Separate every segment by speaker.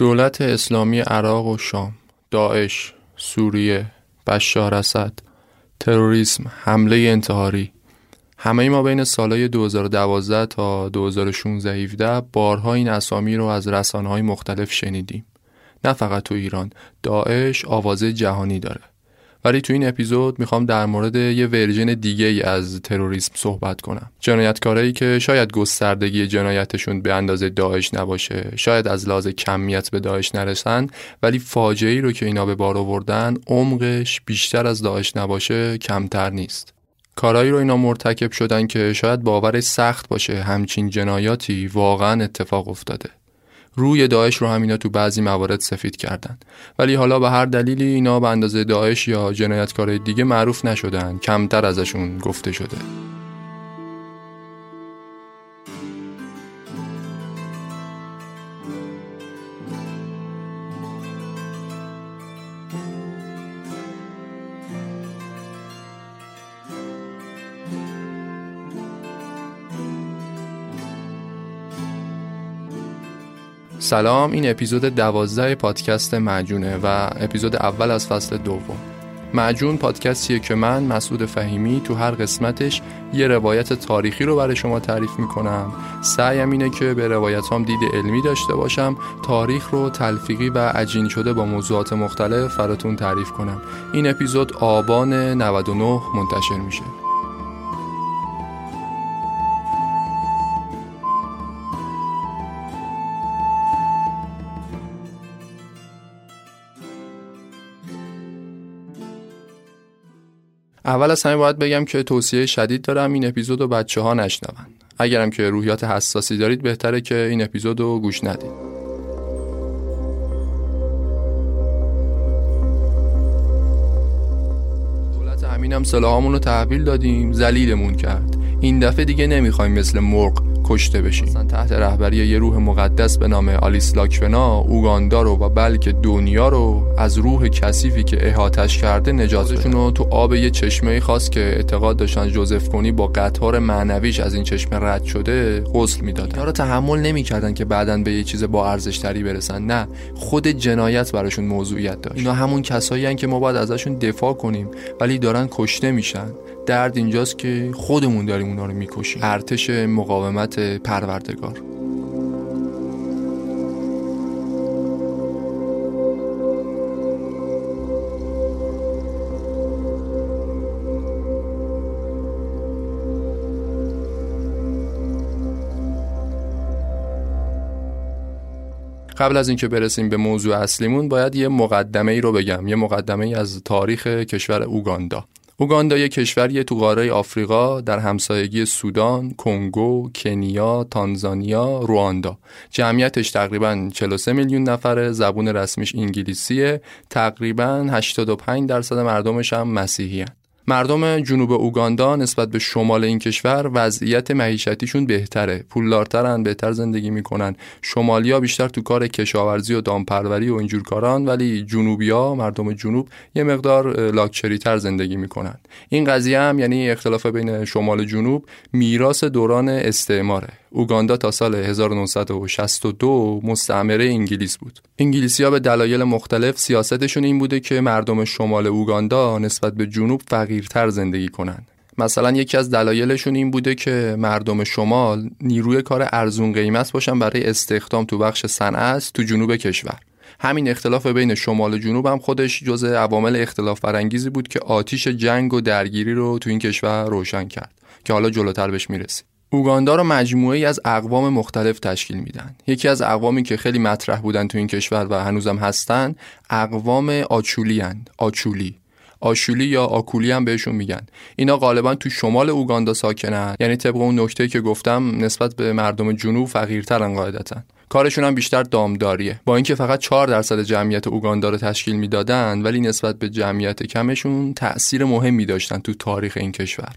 Speaker 1: دولت اسلامی عراق و شام داعش سوریه بشار اسد تروریسم حمله انتحاری همه ما بین سالهای 2012 تا 2016 17 بارها این اسامی رو از رسانه‌های مختلف شنیدیم. نه فقط تو ایران داعش آوازه جهانی داره. ولی تو این اپیزود می‌خوام در مورد یه ورژن دیگه ای از تروریسم صحبت کنم. جنایتکارایی که شاید گستردگی جنایتشون به اندازه داعش نباشه شاید از لحاظ کمیت به داعش نرسن ولی فاجعه ای رو که اینا به بار آوردن عمقش بیشتر از داعش نباشه کمتر نیست. کارایی رو اینا مرتکب شدن که شاید باورش سخت باشه همچین جنایاتی واقعا اتفاق افتاده. روی داعش رو هم اینا تو بعضی موارد سفید کردن. ولی حالا به هر دلیلی اینا به اندازه داعش یا جنایتکارای دیگه معروف نشدن. کمتر ازشون گفته شده. سلام این اپیزود دوازده پادکست معجونه و اپیزود اول از فصل دوم. معجون پادکستیه که من مسعود فهیمی تو هر قسمتش یه روایت تاریخی رو برای شما تعریف می‌کنم. سعیم اینه که به روایت هم دید علمی داشته باشم تاریخ رو تلفیقی و عجین شده با موضوعات مختلف فراتون تعریف کنم. این اپیزود آبان 99 منتشر میشه. اول از همه باید بگم که توصیه شدید دارم این اپیزود رو بچه ها نشنون. اگرم که روحیات حساسی دارید بهتره که این اپیزود رو گوش ندید. دولت همینم سلاحامون رو تحویل دادیم زلیلمون کرد. این دفعه دیگه نمی‌خوایم مثل مرغ کشته بشیم. مثلا تحت رهبری یه روح مقدس به نام آلیس لاکفنا اوگاندا رو و بلکه دنیا رو از روح کثیفی که احاتش کرده نجات بدن رو تو آب یه چشمه خاص که اعتقاد داشتن جوزف کنی با قطار معنویش از این چشمه رد شده غسل می‌دادن. اینا رو تحمل نمی‌کردن که بعدا به یه چیز با ارزش تری برسن. نه خود جنایت براشون موضوعیت داشت. اینا همون کسایی که ما باید ازشون دفاع کنیم ولی دارن کشته میشن. درد اینجاست که خودمون داریم اونا رو می‌کشیم. ارتش مقاومت پروردگار. قبل از اینکه برسیم به موضوع اصلیمون باید یه مقدمه ای رو بگم. یه مقدمه ای از تاریخ کشور اوگاندا. اوگاندا یک کشوری تو قاره آفریقا در همسایگی سودان، کنگو، کنیا، تانزانیا، رواندا. جمعیتش تقریبا 43 میلیون نفره، زبون رسمیش انگلیسیه، تقریبا 85 درصد مردمش هم مسیحی هن. مردم جنوب اوگاندا نسبت به شمال این کشور وضعیت معیشتیشون بهتره. پولدارترن بهتر زندگی می‌کنن. شمالیا بیشتر تو کار کشاورزی و دامپروری و اینجور کاران ولی جنوبیا مردم جنوب یه مقدار لاکچری تر زندگی می‌کنن. این قضیه هم یعنی اختلاف بین شمال و جنوب میراث دوران استعماره. اوگاندا تا سال 1962 مستعمره انگلیس بود. انگلیسی ها به دلایل مختلف سیاستشون این بوده که مردم شمال اوگاندا نسبت به جنوب فقیرتر زندگی کنند. مثلا یکی از دلایلشون این بوده که مردم شمال نیروی کار ارزون قیمت باشن برای استخدام تو بخش صنعت تو جنوب کشور. همین اختلاف بین شمال و جنوب هم خودش جزء عوامل اختلاف برانگیزی بود که آتیش جنگ و درگیری رو تو این کشور روشن کرد که حالا جلوتر بهش می‌رسیم. اوگاندا رو مجموعه از اقوام مختلف تشکیل میدن. یکی از اقوامی که خیلی مطرح بودن تو این کشور و هنوزم هستن اقوام آچولی هن. آچولی. آشولی یا آکولی هم بهشون میگن. اینا غالبا تو شمال اوگاندا ساکنن. یعنی طبق اون نکته که گفتم نسبت به مردم جنوب فقیرترن قاعدتا. کارشون هم بیشتر دامداریه. با اینکه فقط 4 درصد جمعیت اوگاندا رو تشکیل می‌دادن ولی نسبت به جمعیت کمشون تأثیر مهمی داشتن تو تاریخ این کشور.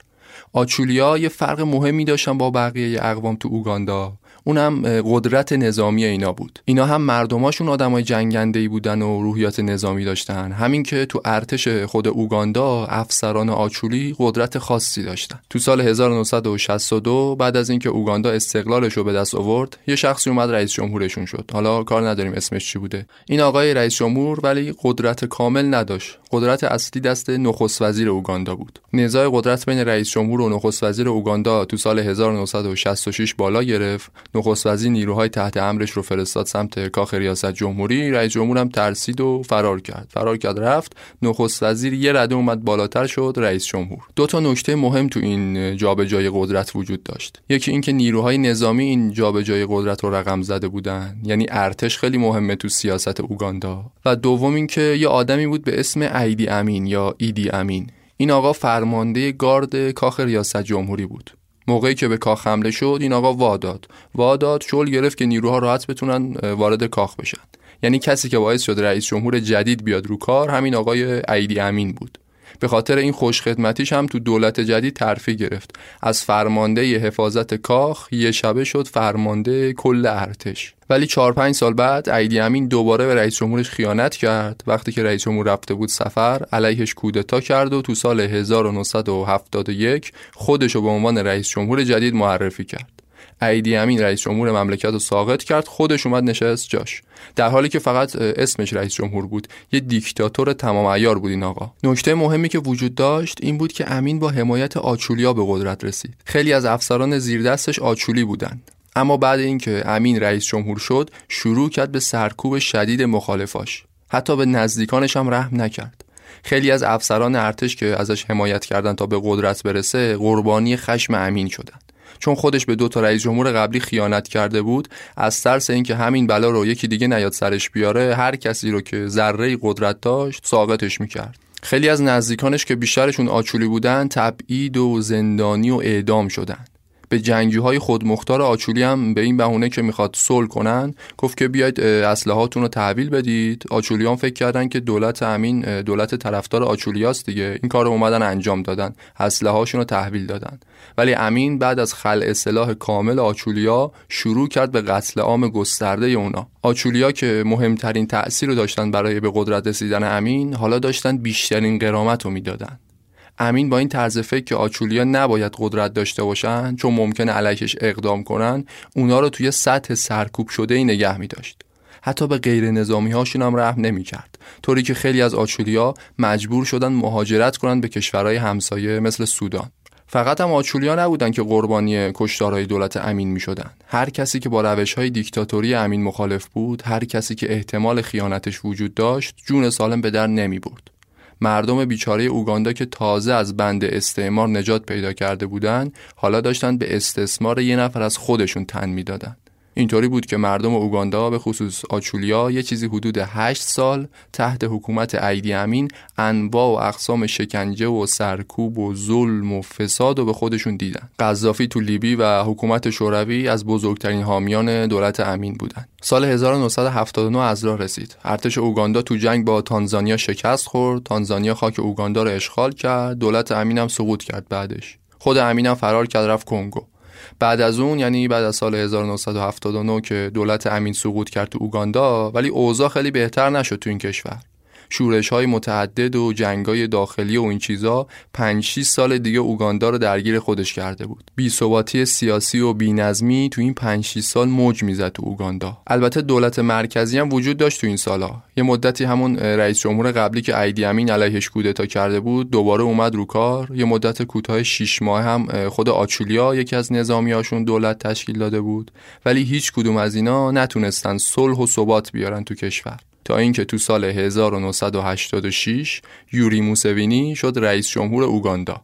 Speaker 1: آچولیا یه فرق مهمی داشتن با بقیه اقوام تو اوگاندا. اونم قدرت نظامی اینا بود. اینا هم مردماشون آدمای جنگنده ای بودن و روحیات نظامی داشتن. همین که تو ارتش خود اوگاندا افسران آچولی قدرت خاصی داشتن. تو سال 1962 بعد از اینکه اوگاندا استقلالش رو به دست آورد یه شخصی اومد رئیس جمهورشون شد. حالا کار نداریم اسمش چی بوده. این آقای رئیس جمهور ولی قدرت کامل نداشت. قدرت اصلی دست نخست وزیر اوگاندا بود. نزاع قدرت بین رئیس جمهور و نخست وزیر اوگاندا تو سال 1966 بالا گرفت. نخست وزیر نیروهای تحت امرش رو فرستاد سمت کاخ ریاست جمهوری. رئیس جمهورم ترسید و فرار کرد. فرار کرد رفت. نخست وزیر یه رده اومد بالاتر شد رئیس جمهور. دو تا نکته مهم تو این جابجایی قدرت وجود داشت. یکی اینکه نیروهای نظامی این جابجایی قدرت رو رقم زده بودن. یعنی ارتش خیلی مهمه تو سیاست اوگاندا. و دوم اینکه یه آدمی بود به اسم ایدی امین یا ایدی امین. این آقا فرمانده گارد کاخ ریاست جمهوری بود. موقعی که به کاخ حمله شد این آقا واداد واداد شل گرفت که نیروها راحت بتونن وارد کاخ بشن. یعنی کسی که باعث شد رئیس جمهور جدید بیاد رو کار همین آقای ایدی امین بود. به خاطر این خوشخدمتیش هم تو دولت جدید ترفی گرفت. از فرمانده حفاظت کاخ یه شبه شد فرمانده کل ارتش. ولی چهار پنج سال بعد ایدی امین دوباره به رئیس جمهورش خیانت کرد. وقتی که رئیس جمهور رفته بود سفر علیهش کودتا کرد و تو سال 1971 خودش رو به عنوان رئیس جمهور جدید معرفی کرد. ایدی امین رئیس جمهور مملکت رو ساقط کرد خودش اومد نشست جاش. در حالی که فقط اسمش رئیس جمهور بود یه دیکتاتور تمام عیار بود این آقا. نکته مهمی که وجود داشت این بود که امین با حمایت آچولیا به قدرت رسید. خیلی از افسران زیردستش آچولی بودند اما بعد اینکه امین رئیس جمهور شد شروع کرد به سرکوب شدید مخالفاش. حتی به نزدیکانش هم رحم نکرد. خیلی از افسران ارتش که ازش حمایت کردند تا به قدرت برسه قربانی خشم امین شدند چون خودش به دو تا رئیس جمهور قبلی خیانت کرده بود از ترس اینکه همین بلا رو یکی دیگه نیاد سرش بیاره هر کسی رو که ذره قدرت داشت ساقطش می‌کرد. خیلی از نزدیکانش که بیشترشون آچولی بودن تبعید و زندانی و اعدام شدن. به جنگجوهای خودمختار آچولی هم به این بهونه که می‌خواد صلح کنن گفت که بیاید اسلحهاتون رو تحویل بدید. آچولیان فکر کردن که دولت امین دولت طرفدار آچولیاست دیگه. این کار رو اومدن انجام دادن. اسلحه‌هاشون رو تحویل دادن. ولی امین بعد از خلع اصلاح کامل آچولیا شروع کرد به قتل عام گسترده اونا. آچولیا که مهمترین تأثیر رو داشتن برای به قدرت رسیدن امین حالا داشتن بیشترین قرامت رو می‌دادن. امین با این طرز فکر که آچولیا نباید قدرت داشته باشن چون ممکنه علیهش اقدام کنن اونا رو توی سطح سرکوب شده ای نگه می داشت. حتی به غیر نظامی هاشون هم رحم نمی کرد طوری که خیلی از آچولیا مجبور شدن مهاجرت کنند به کشورهای همسایه مثل سودان فقط هم آچولیا نبودن که قربانی کشتارهای دولت امین می شدن. هر کسی که با روش های دیکتاتوری امین مخالف بود هر کسی که احتمال خیانتش وجود داشت جون سالم به در نمی برد مردم بیچاره اوگاندا که تازه از بند استعمار نجات پیدا کرده بودند حالا داشتن به استثمار یه نفر از خودشون تن می‌دادن. اینطوری بود که مردم اوگاندا به خصوص آچولیا یه چیزی حدود 8 سال تحت حکومت ایدی امین انواع و اقسام شکنجه و سرکوب و ظلم و فساد و به خودشون دیدن. قذافی تو لیبی و حکومت شوروی از بزرگترین حامیان دولت امین بودن. سال 1979 از راه رسید. ارتش اوگاندا تو جنگ با تانزانیا شکست خورد. تانزانیا خاک اوگاندا رو اشغال کرد. دولت امین هم سقوط کرد بعدش. خود امین هم فرار کرد رفت کنگو. بعد از اون یعنی بعد از سال 1979 که دولت امین سقوط کرد تو اوگاندا ولی اوضاع خیلی بهتر نشد تو این کشور. شورش های متعدد و جنگای داخلی و این چیزا 5 6 سال دیگه اوگاندا رو درگیر خودش کرده بود. بی ثباتی سیاسی و بی نظمی تو این 5 6 سال موج می‌زد تو اوگاندا. البته دولت مرکزی هم وجود داشت تو این سالا. یه مدتی همون رئیس جمهور قبلی که ایدی امین علیهش کودتا کرده بود دوباره اومد رو کار. یه مدت کوتاه 6 ماه هم خود آچولیا یکی از نظامیاشون دولت تشکیل داده بود. ولی هیچ کدوم از اینا نتونستن صلح و ثبات بیارن تو کشور. تا اینکه تو سال 1986 یوری موسوینی شد رئیس جمهور اوگاندا.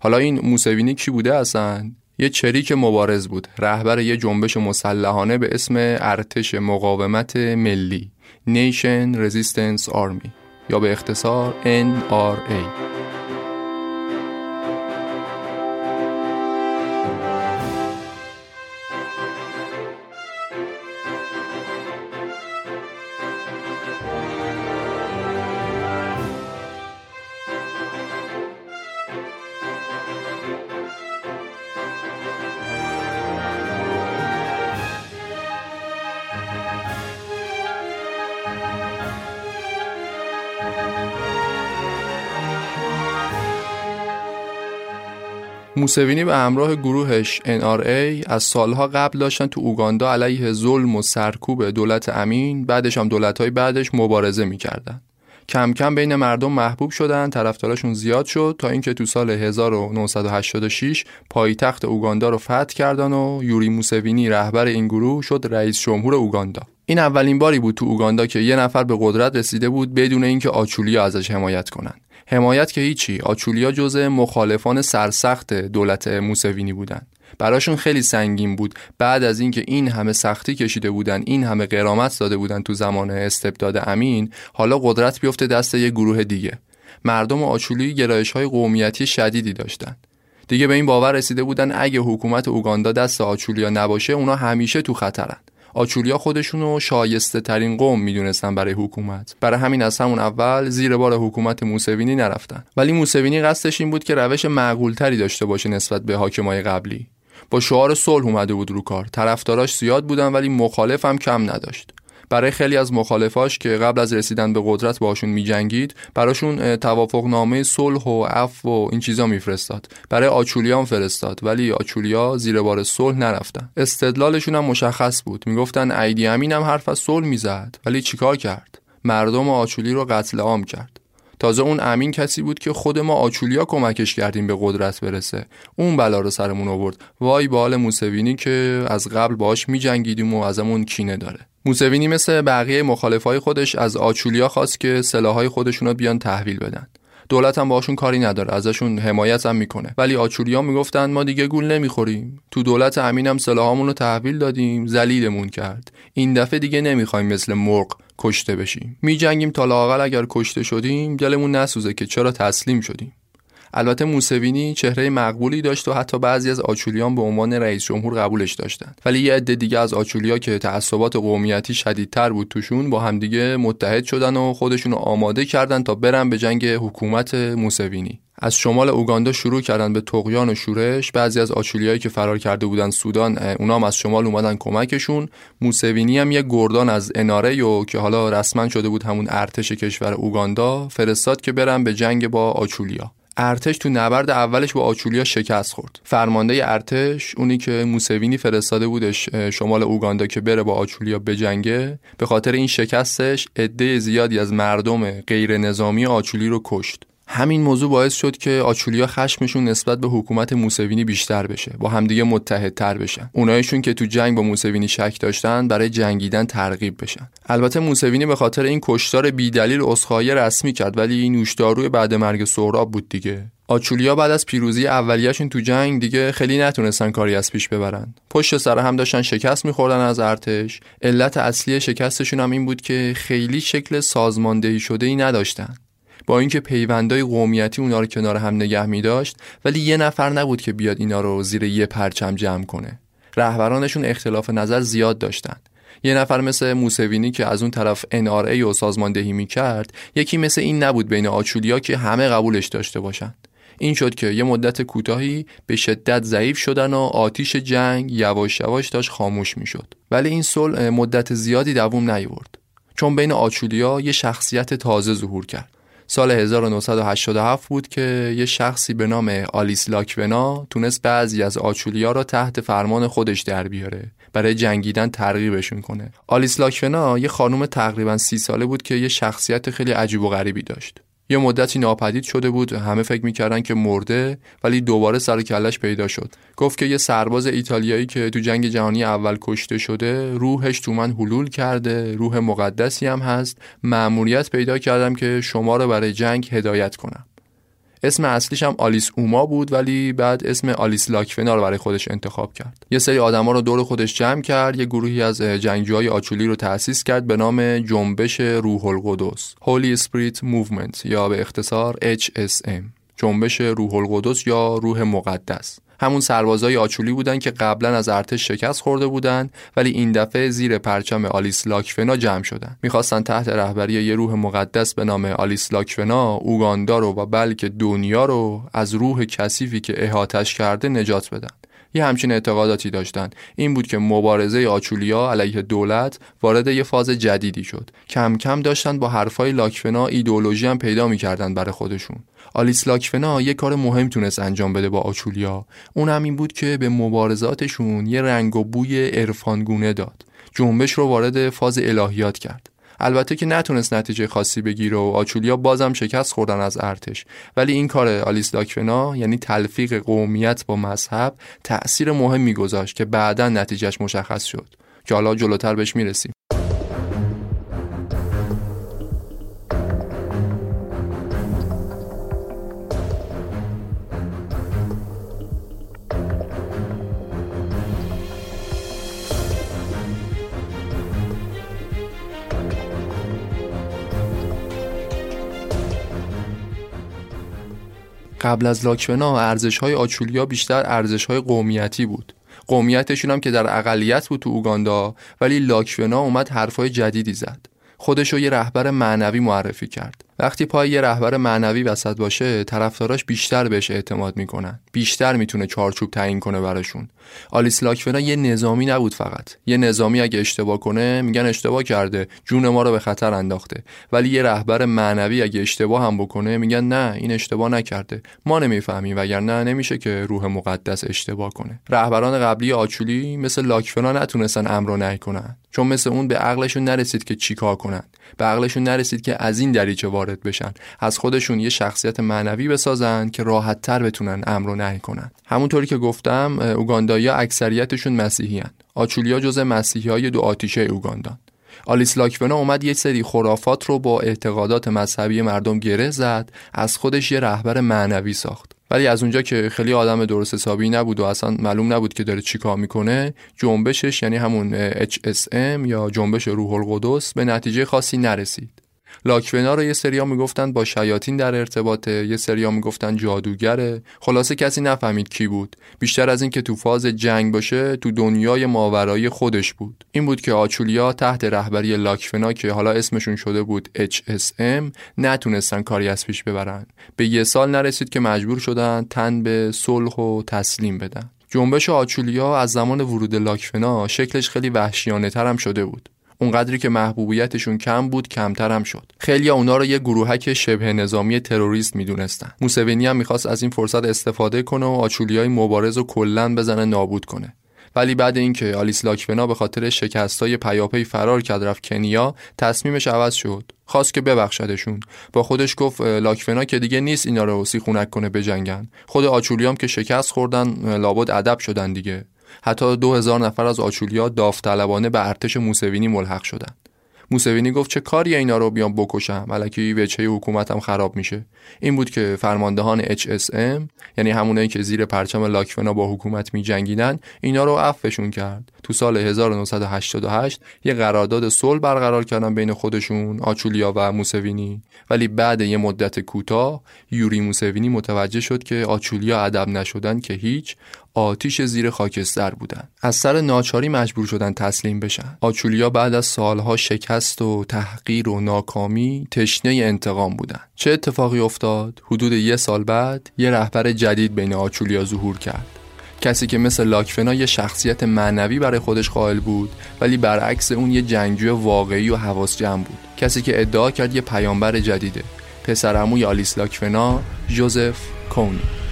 Speaker 1: حالا این موسوینی کی بوده اصلا؟ یه چریک مبارز بود رهبر یه جنبش مسلحانه به اسم ارتش مقاومت ملی Nation Resistance Army یا به اختصار NRA موسوینی به همراه گروهش NRA از سالها قبل داشتن تو اوگاندا علیه ظلم و سرکوب دولت امین بعدش هم دولتهای بعدش مبارزه می‌کردن. کم کم بین مردم محبوب شدن طرفداراشون زیاد شد تا اینکه تو سال 1986 پایتخت اوگاندا رو فتح کردن و یوری موسوینی رهبر این گروه شد رئیس جمهور اوگاندا. این اولین باری بود تو اوگاندا که یه نفر به قدرت رسیده بود بدون اینکه آچولیا ازش حمایت کنن. حمایت که هیچی. آچولیا جزء مخالفان سرسخت دولت موسوینی بودن. براشون خیلی سنگین بود. بعد از اینکه این همه سختی کشیده بودن این همه قرامت داده بودن تو زمان استبداد امین حالا قدرت بیفته دست یه گروه دیگه. مردم آچولی گرایش های قومیتی شدیدی داشتن. دیگه به این باور رسیده بودن اگه حکومت اوگاندا دست آچولیا نباشه اونا همیشه تو خطرن. آچولیا خودشونو شایسته ترین قوم می‌دونستن برای حکومت. برای همین از همون اول زیر بار حکومت موسوینی نرفتن. ولی موسوینی قصدش این بود که روش معقولتری داشته باشه نسبت به حاکمای قبلی. با شعار صلح اومده بود رو کار. طرفداراش زیاد بودن ولی مخالف هم کم نداشت. برای خیلی از مخالفاش که قبل از رسیدن به قدرت باشون میجنگید براشون توافق نامه صلح و عفو و این چیزا میفرستاد. برای آچولیا هم فرستاد ولی آچولیا زیر بار صلح نرفتن. استدلالشون هم مشخص بود. می‌گفتن ایدی امین هم حرف از صلح می‌زد. ولی چیکار کرد؟ مردم آچولی رو قتل عام کرد. تازه اون امین کسی بود که خود ما آچولیا کمکش کردیم به قدرت برسه. اون بلا رو سرمون آورد. وای بال موسوینی که از قبل باش میجنگیدیم و ازمون کینه داره. موسوینی مثل بقیه مخالفای خودش از آچولیا خواست که سلاحهای خودشون رو بیان تحویل بدن. دولت هم باشون کاری نداره ازشون حمایت هم می‌کنه. ولی آچولیا می‌گفتن ما دیگه گول نمی‌خوریم. تو دولت امینم سلاحامون رو تحویل دادیم ذلیلمون کرد. این دفعه دیگه نمی‌خوایم مثل مرغ کشته بشیم. میجنگیم تا لاقل اگر کشته شدیم دلمون نسوزه که چرا تسلیم شدیم. البته موسوینی چهره مقبولی داشت و حتی بعضی از آچولیان به عنوان رئیس جمهور قبولش داشتند. ولی یه عده دیگه از آچولیا که تعصبات قومیتی شدیدتر بود توشون با همدیگه متحد شدن و خودشون آماده کردن تا برن به جنگ حکومت موسوینی. از شمال اوگاندا شروع کردن به تقیان و شورش. بعضی از آچولیایی که فرار کرده بودن سودان اونا هم از شمال اومدن کمکشون. موسوینی هم یه گردان از اناره و که حالا رسما شده بود همون ارتش کشور اوگاندا فرستاد که برن به جنگ با آچولیا. ارتش تو نبرد اولش با آچولیا شکست خورد. فرمانده ارتش اونی که موسوینی فرستاده بودش شمال اوگاندا که بره با آچولیا بجنگه به خاطر این شکستش عده زیادی از مردم غیر نظامی آچولی رو کشت. همین موضوع باعث شد که آچولیا خشمشون نسبت به حکومت موسوینی بیشتر بشه با همدیگه متحدتر بشن اونایشون که تو جنگ با موسوینی شک داشتن برای جنگیدن ترغیب بشن البته موسوینی به خاطر این کشتار بیدلیل اسخای رسمی کرد ولی این نوشداروی بعد مرگ سهراب بود دیگه آچولیا بعد از پیروزی اولیه‌شون تو جنگ دیگه خیلی نتونستن کاری از پیش ببرن. پشت سر هم داشتن شکست میخوردن از ارتش. علت اصلی شکستشون هم این بود که خیلی شکل سازماندهی شده ای نداشتن. با اینکه پیوندای قومیتی اونا رو کنار هم نگه می داشت ولی یه نفر نبود که بیاد اینا رو زیر یه پرچم جمع کنه. رهبرانشون اختلاف نظر زیاد داشتن. یه نفر مثل موسوینی که از اون طرف NRA و سازماندهی می کرد یکی مثل این نبود بین آچولیا که همه قبولش داشته باشن. این شد که یه مدت کوتاهی به شدت ضعیف شدن و آتیش جنگ یواش یواش داشت خاموش می‌شد. ولی این صلح مدت زیادی دووم نیورد. چون بین آچولیا یه شخصیت تازه ظهور کرد. سال 1987 بود که یه شخصی به نام آلیس لاکونا تونست بعضی از آچولیا را تحت فرمان خودش در بیاره برای جنگیدن ترغیبشون کنه. آلیس لاکونا یه خانم تقریبا سی ساله بود که یه شخصیت خیلی عجیب و غریبی داشت. یه مدتی ناپدید شده بود همه فکر می‌کردن که مرده ولی دوباره سر کلش پیدا شد. گفت که یه سرباز ایتالیایی که تو جنگ جهانی اول کشته شده روحش تو من حلول کرده روح مقدسی هم هست. مأموریت پیدا کردم که شما رو برای جنگ هدایت کنم. اسم اصلیش هم آلیس اوما بود ولی بعد اسم آلیس لاکفنا رو برای خودش انتخاب کرد. یه سری آدما رو دور خودش جمع کرد یه گروهی از جنگجوهای آچولی رو تأسیس کرد به نام جنبش روح القدس Holy Spirit Movement یا به اختصار HSM جنبش روح القدس یا روح مقدس. همون سربازای آچولی بودن که قبلا از ارتش شکست خورده بودن ولی این دفعه زیر پرچم آلیس لاکفنا جمع شدن. می‌خواستن تحت رهبری یه روح مقدس به نام آلیس لاکفنا اوگاندا رو و بلکه دنیا رو از روح کثیفی که احاتش کرده نجات بدن. یه همچین اعتقاداتی داشتن. این بود که مبارزه آچولیا علیه دولت وارد یه فاز جدیدی شد. کم کم داشتن با حرفای لاکفنا ایدئولوژی هم پیدا می‌کردن برای خودشون. آلیس لاکفنا یه کار مهم تونست انجام بده با آچولیا. اون هم این بود که به مبارزاتشون یه رنگ و بوی عرفانگونه داد. جنبش رو وارد فاز الهیات کرد. البته که نتونست نتیجه خاصی بگیره و آچولیا بازم شکست خوردن از ارتش. ولی این کار آلیس لاکفنا یعنی تلفیق قومیت با مذهب تأثیر مهمی گذاشت که بعدا نتیجهش مشخص شد. که حالا جلوتر بهش می‌رسیم. قبل از لاکونا ارزش های آچولیا بیشتر ارزش های قومیتی بود. قومیتشون هم که در اقلیت بود تو اوگاندا ولی لاکونا اومد حرفای جدیدی زد. خودش رو یه رهبر معنوی معرفی کرد. وقتی پای یه رهبر معنوی وسط باشه طرفداراش بیشتر بهش اعتماد می‌کنن. بیشتر می‌تونه چارچوب تعیین کنه براشون. آلیس لاکفنا یه نظامی نبود فقط. یه نظامی اگه اشتباه کنه میگن اشتباه کرده. جون ما رو به خطر انداخته. ولی یه رهبر معنوی اگه اشتباه هم بکنه میگن نه این اشتباه نکرده. ما نمی‌فهمیم وگرنه نمیشه که روح مقدس اشتباه کنه. رهبران قبلی آچولی مثل لاکفنا نتونستن امر و نهی کنن. چون مثل اون به عقلشون نرسید که چیکار کنن. به عقلشون نرسید که از این دریچه وارد بشن. از خودشون یه شخصیت معنوی بسازن که راحت تر بتونن امر و نهی کنن. همونطوری که گفتم اوگاندایی اکثریتشون مسیحی هن. آچولیا جز مسیحی های دو آتیشه اوگاندان. آلیس لاکونا اومد یه سری خرافات رو با اعتقادات مذهبی مردم گره زد از خودش یه رهبر معنوی ساخت. ولی از اونجا که خیلی آدم درست حسابی نبود و اصلا معلوم نبود که داره چیکار می‌کنه جنبشش یعنی همون HSM یا جنبش روح القدس به نتیجه خاصی نرسید. لاکونا رو یه سریا می‌گفتن با شیاطین در ارتباطه یه سریا می‌گفتن جادوگره. خلاصه کسی نفهمید کی بود. بیشتر از این که تو فاز جنگ باشه تو دنیای ماورایی خودش بود. این بود که آچولیا تحت رهبری لاکونا که حالا اسمشون شده بود HSM نتونستن کاری از پیش ببرن. به یه سال نرسید که مجبور شدن تن به صلح و تسلیم بدن. جنبش آچولیا از زمان ورود لاکفنا شکلش خیلی وحشیانه تر هم شده بود. اونقدری که محبوبیتشون کم بود کمتر هم شد. خیلی اونا رو یه گروهک شبه نظامی تروریست می‌دونستن. موسوینی هم می‌خواست از این فرصت استفاده کنه و آچولیای مبارز و کلا بزنه نابود کنه. ولی بعد اینکه آلیس لاکفنا به خاطر شکستای پیاپی فرار کرد رفت کنیا تصمیمش عوض شد. خواست که ببخشدشون. با خودش گفت لاکفنا که دیگه نیست اینا رو سیخونک کنه بجنگن. خود آچولیام که شکست خوردن لابد ادب شدن دیگه. حتی دو هزار نفر از آچولیا داوطلبانه به ارتش موسوینی ملحق شدند. موسوینی گفت چه کاری اینا رو بیام بکشم؟ الکی وجهه حکومتم خراب میشه. این بود که فرماندهان HSM یعنی همونایی که زیر پرچم لاکفنا با حکومت میجنگیدن اینا رو عفوشون کرد. تو سال 1988 یه قرارداد صلح برقرار کردن بین خودشون آچولیا و موسوینی. ولی بعد یه مدت کوتاه یوری موسوینی متوجه شد که آچولیا ادب نشدن که هیچ. آتیش زیر خاکستر بودن. از سر ناچاری مجبور شدن تسلیم بشن. آچولیا بعد از سالها شکست و تحقیر و ناکامی تشنه انتقام بودن. چه اتفاقی افتاد؟ حدود یه سال بعد یه رهبر جدید بین آچولیا ظهور کرد. کسی که مثل لاکفنا یه شخصیت معنوی برای خودش قائل بود ولی برعکس اون یه جنگجوی واقعی و حواس جمع بود. کسی که ادعا کرد یه پیامبر جدیده. پسرعموی آلیس لاکفنا جوزف کونی《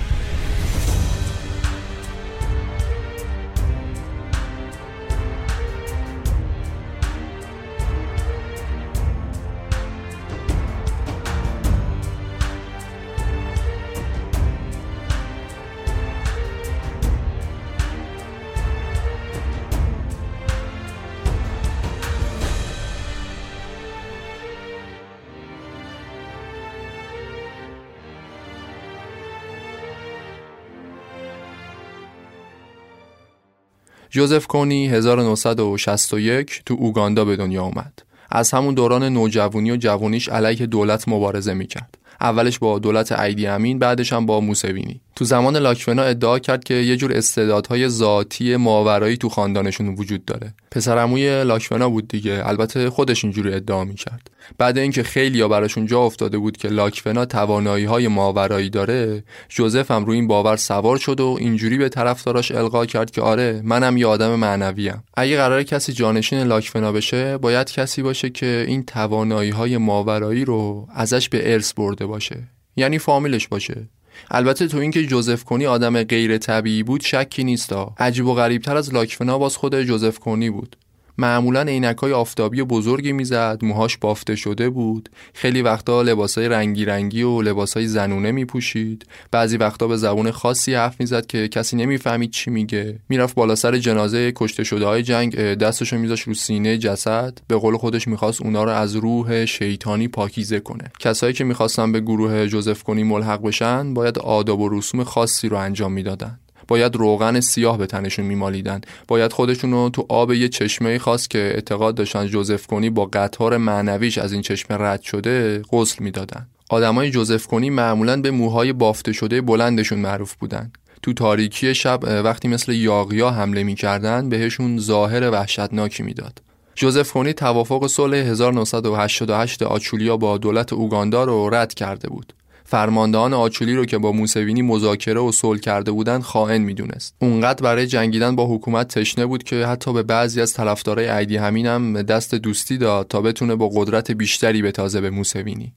Speaker 1: Joseph Kony 1961 تو اوگاندا به دنیا اومد. از همون دوران نوجوانی و جوانیش علیه دولت مبارزه می‌کرد. اولش با دولت ایدی امین بعدش هم با موسوینی تو زمان لاکفنا ادعا کرد که یه جور استعدادهای ذاتی ماورایی تو خاندانشون وجود داره. پسرعموی لاکفنا بود دیگه. البته خودش اینجوری ادعا می‌کرد. بعد اینکه خیلی یا براشون جا افتاده بود که لاکفنا توانایی های ماورایی داره جوزف هم روی این باور سوار شد و اینجوری به طرفداراش القا کرد که آره منم یه آدم معنویم. اگه قرار کسی جانشین لاکفنا بشه باید کسی باشه که این توانایی های ماورایی رو ازش به ارث برده باشه. یعنی فامیلش باشه. البته تو اینکه جوزف کنی آدم غیر طبیعی بود شکی نیستا عجیب و غریبتر از لاکفنا باز خود جوزف کنی بود. معمولا عینکای آفتابی بزرگی می‌زد موهاش بافته شده بود. خیلی وقتا لباسای رنگی رنگی و لباسای زنونه میپوشید. بعضی وقتا به زبون خاصی حرف می‌زد که کسی نمی‌فهمید چی میگه. می‌رفت بالا سر جنازه کشته شده های جنگ دستشو میذاش رو سینه جسد. به قول خودش می‌خواست اونا رو از روح شیطانی پاکیزه کنه. کسایی که می‌خواستن به گروه جوزف کنی ملحق بشن باید آداب و رسوم خاصی رو انجام می‌دادن. باید روغن سیاه به تنشون میمالیدن. باید خودشون رو تو آب یه چشمه خاص که اعتقاد داشتن جوزف کنی با قطار معنویش از این چشمه رد شده غسل می‌دادن. آدمای جوزف کنی معمولا به موهای بافته شده بلندشون معروف بودن. تو تاریکی شب وقتی مثل یاقیا حمله می‌کردن بهشون ظاهر وحشتناکی می‌داد. جوزف کنی توافق صلح 1988 آچولیا با دولت اوگاندا رو رد کرده بود. فرماندهان آچولی رو که با موسوینی مذاکره و صلح کرده بودند خائن می‌دونست. اونقدر برای جنگیدن با حکومت تشنه بود که حتی به بعضی از طرفدارای ایدی همین هم دست دوستی داد تا بتونه با قدرت بیشتری به تازه به موسوینی.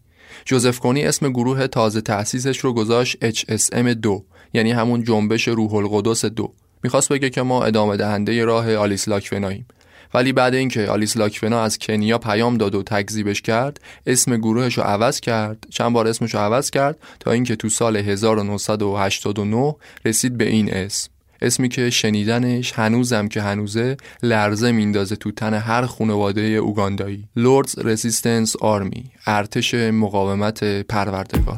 Speaker 1: جوزف کنی اسم گروه تازه تأسیسش رو گذاشت HSM2 یعنی همون جنبش روح القدس دو. می‌خواست بگه که ما ادامه دهنده راه آلیس لاکفناییم ولی بعد اینکه آلیس لاکفنا از کنیا پیام داد و تکذیبش کرد اسم گروهش رو عوض کرد. چند بار اسمش رو عوض کرد تا اینکه تو سال 1989 رسید به این اسم. اسمی که شنیدنش هنوزم که هنوزه لرزه میندازه تو تن هر خانواده اوگاندایی. لوردز رزیستنس آرمی ارتش مقاومت پروردگار.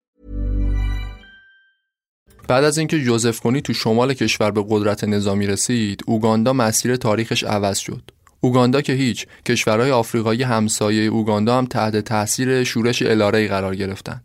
Speaker 1: بعد از اینکه جوزف کنی تو شمال کشور به قدرت نظامی رسید، اوگاندا مسیر تاریخش عوض شد. اوگاندا که هیچ، کشورهای آفریقایی همسایه اوگاندا هم تحت تاثیر شورش LRA ی قرار گرفتند.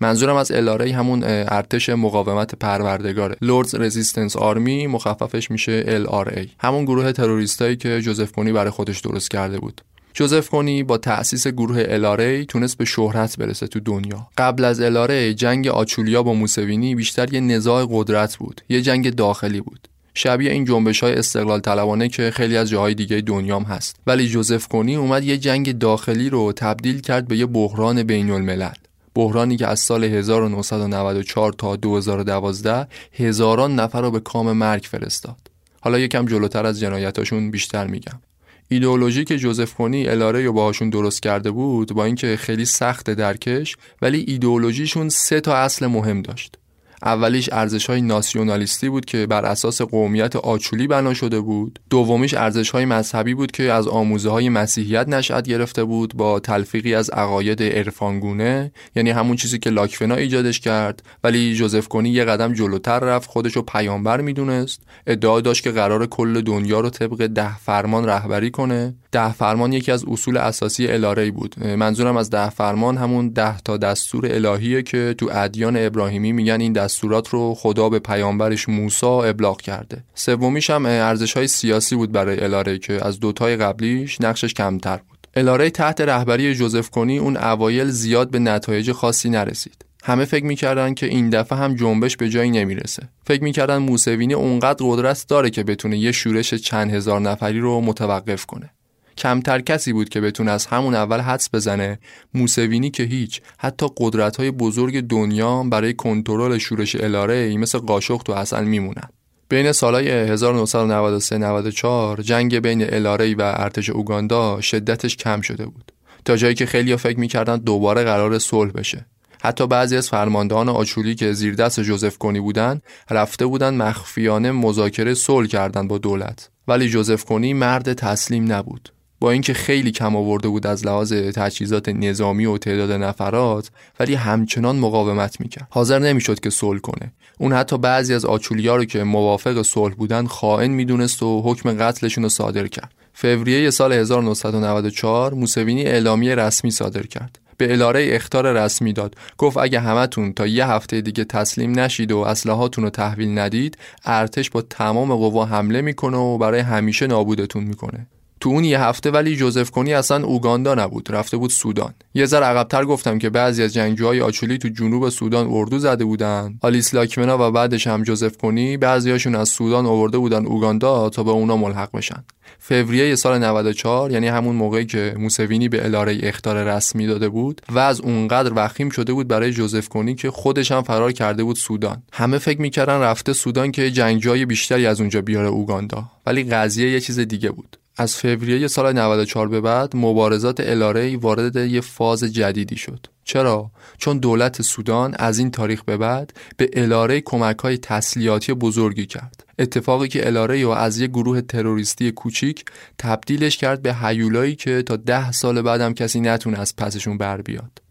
Speaker 1: منظورم از LRA ی همون ارتش مقاومت پروردگاره Lord's Resistance Army مخففش میشه LRA همون گروه تروریستایی که جوزف کنی برای خودش درست کرده بود جوزف کنی با تأسیس گروه LRA تونست به شهرت برسه تو دنیا. قبل از LRA جنگ آچولیا با موسونی بیشتر یه نزاع قدرت بود یه جنگ داخلی بود. شبیه این جنبش های استقلال طلبانه که خیلی از جاهای دیگه دنیام هست. ولی جوزف کنی اومد یه جنگ داخلی رو تبدیل کرد به یه بحران بین الملل بحرانی که از سال 1994 تا 2012 هزاران نفر رو به کام مرگ فرستاد. حالا یکم جلوتر از جنایتاشون بیشتر میگم. ایدئولوژی که جوزف کنی الاره رو باهاشون درست کرده بود با اینکه خیلی سخت درکش ولی ایدئولوژیشون سه تا اصل مهم داشت. اولیش ارزش های ناسیونالیستی بود که بر اساس قومیت آچولی بنا شده بود. دومیش ارزش های مذهبی بود که از آموزه های مسیحیت نشأت گرفته بود با تلفیقی از عقاید عرفانگونه یعنی همون چیزی که لاکفنا ایجادش کرد. ولی جوزف کنی یه قدم جلوتر رفت خودش رو پیامبر می‌دونست. ادعا داشت که قرار کل دنیا رو طبق ده فرمان رهبری کنه. ده فرمان یکی از اصول اساسی الهی بود. منظورم از ده فرمان همون ده تا دستور الهیه که تو ادیان ابراهیمی میگن این دستورات رو خدا به پیامبرش موسی ابلاغ کرده. سومیش هم ارزش های سیاسی بود برای الاره که از دوتای قبلیش نقشش کمتر بود. الاره تحت رهبری جوزف کنی اون اوایل زیاد به نتایج خاصی نرسید. همه فکر می‌کردن که این دفعه هم جنبش به جایی نمی‌رسه. فکر می‌کردن موسوینی اونقدر قدرت داره که بتونه یه شورش چند هزار نفری رو متوقف کنه. کمتر کسی بود که بتونه از همون اول حدس بزنه. موسوینی که هیچ. حتی قدرت های بزرگ دنیا برای کنترل شورش الاره ای مثل قاشق تو اصل میمونن. بین سالهای 1993-94 جنگ بین الاره و ارتش اوگاندا شدتش کم شده بود. تا جایی که خیلی فکر می‌کردن دوباره قرار صلح بشه. حتی بعضی از فرماندهان آچولی که زیر دست جوزف کنی بودن رفته بودن مخفیانه مذاکره صلح کردن با دولت. ولی جوزف کنی مرد تسلیم نبود. با اینکه خیلی کم آورده بود از لحاظ تجهیزات نظامی و تعداد نفرات ولی همچنان مقاومت می‌کرد. حاضر نمی‌شد که صلح کنه. اون حتی بعضی از آچولیا رو که موافق صلح بودن خائن می‌دونست و حکم قتلشون رو صادر کرد. فوریه سال 1994 موسوینی اعلامیه رسمی صادر کرد. به الاره اختار رسمی داد. گفت اگه همتون تا یه هفته دیگه تسلیم نشید و اسلحاتون رو تحویل ندید ارتش با تمام قوا حمله می‌کنه و برای همیشه نابودتون می‌کنه. تو اون یه هفته ولی جوزف کنی اصلا اوگاندا نبود. رفته بود سودان. یه ذره عقبتر گفتم که بعضی از جنگجوهای آچولی تو جنوب سودان اردو زده بودن. آلیس لاکمنا و بعدش هم جوزف کنی بعضیاشون از سودان آورده بودن اوگاندا تا به اونا ملحق بشن. فوریه سال 94 یعنی همون موقعی که موسوینی به الاره اختار رسمی داده بود و از اونقدر وخیم شده بود برای جوزف کنی که خودش هم فرار کرده بود سودان. همه فکر می‌کردن رفته سودان که جنگجوی بیشتری از اونجا بیاره اوگاندا. ولی قضیه یه چیز دیگه بود. از فوریه سال 94 به بعد مبارزات الاره وارد یه فاز جدیدی شد. چرا؟ چون دولت سودان از این تاریخ به بعد به الاره کمک های تسلیحاتی بزرگی کرد. اتفاقی که الاره و از یک گروه تروریستی کوچیک تبدیلش کرد به حیولایی که تا ده سال بعدم کسی نتونه از پسشون بر بیاد.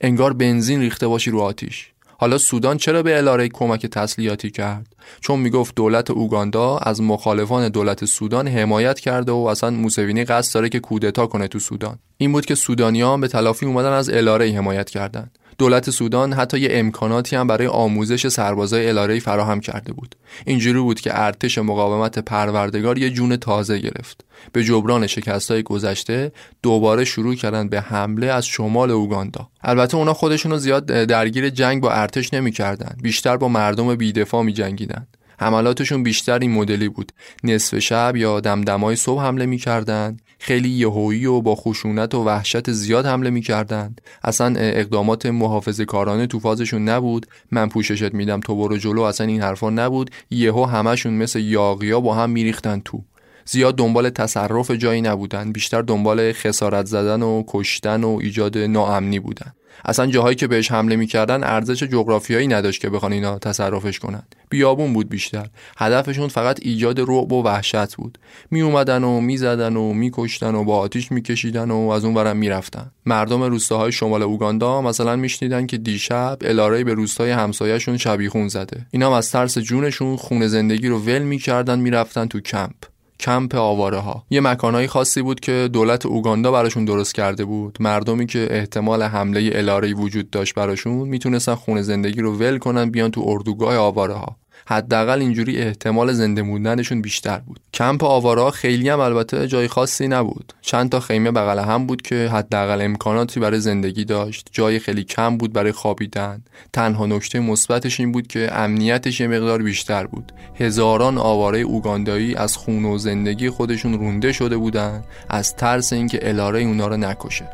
Speaker 1: انگار بنزین ریخته باشی رو آتیش. حالا سودان چرا به الاره کمک تسلیحاتی کرد؟ چون می‌گفت دولت اوگاندا از مخالفان دولت سودان حمایت کرده و اصلا موسوینی قصد داره که کودتا کنه تو سودان. این بود که سودانیان به تلافی اومدن از الاره حمایت کردند دولت سودان حتی یه امکاناتی هم برای آموزش سربازای الاره فراهم کرده بود. اینجوری بود که ارتش مقاومت پروردگار یه جون تازه گرفت. به جبران شکستای گذشته دوباره شروع کردن به حمله از شمال اوگاندا. البته اونا خودشونو زیاد درگیر جنگ با ارتش نمی‌کردن. بیشتر با مردم بیدفاع می جنگیدن حملاتشون بیشتر این مدلی بود. نصف شب یا دمدمای صبح حمله می‌کردن. خیلی یهویی و با خشونت و وحشت زیاد حمله می‌کردن اصلا اقدامات محافظه کارانه تو فازشون نبود. من پوششت میدم تو برو جلو. اصلا این حرفا نبود. یهو همشون مثل یاقیا با هم میریختن تو. زیاد دنبال تصرف جایی نبودن بیشتر دنبال خسارت زدن و کشتن و ایجاد ناامنی بودن. اصلا جاهایی که بهش حمله می‌کردن ارزش جغرافیایی نداشت که بخوان اینا تصرفش کنن. بیابون بود بیشتر. هدفشون فقط ایجاد رعب و وحشت بود. می اومدن و می‌زدن و میکشتن و با آتیش میکشیدن و از اون برم می‌رفتن. مردم روستاهای شمال اوگاندا مثلا میشنیدن که دیشب الاره به روستای همسایهشون شبیخون زده. اینا از ترس جونشون خونه زندگی رو ول می‌کردن می‌رفتن تو کمپ. کمپ آواره ها یه مکانهای خاصی بود که دولت اوگاندا براشون درست کرده بود. مردمی که احتمال حمله الاره وجود داشت براشون می‌تونستن خونه زندگی رو ول کنن بیان تو اردوگاه آواره ها حداقل اینجوری احتمال زنده موندنشون بیشتر بود. کمپ آوارا خیلی هم البته جای خاصی نبود. چند تا خیمه بغل هم بود که حداقل امکاناتی برای زندگی داشت. جای خیلی کم بود برای خوابیدن. تنها نکته مثبتش این بود که امنیتش یه مقدار بیشتر بود. هزاران آواره اوگاندایی از خون و زندگی خودشون رونده شده بودن از ترس اینکه الاره اونا رو نکشه.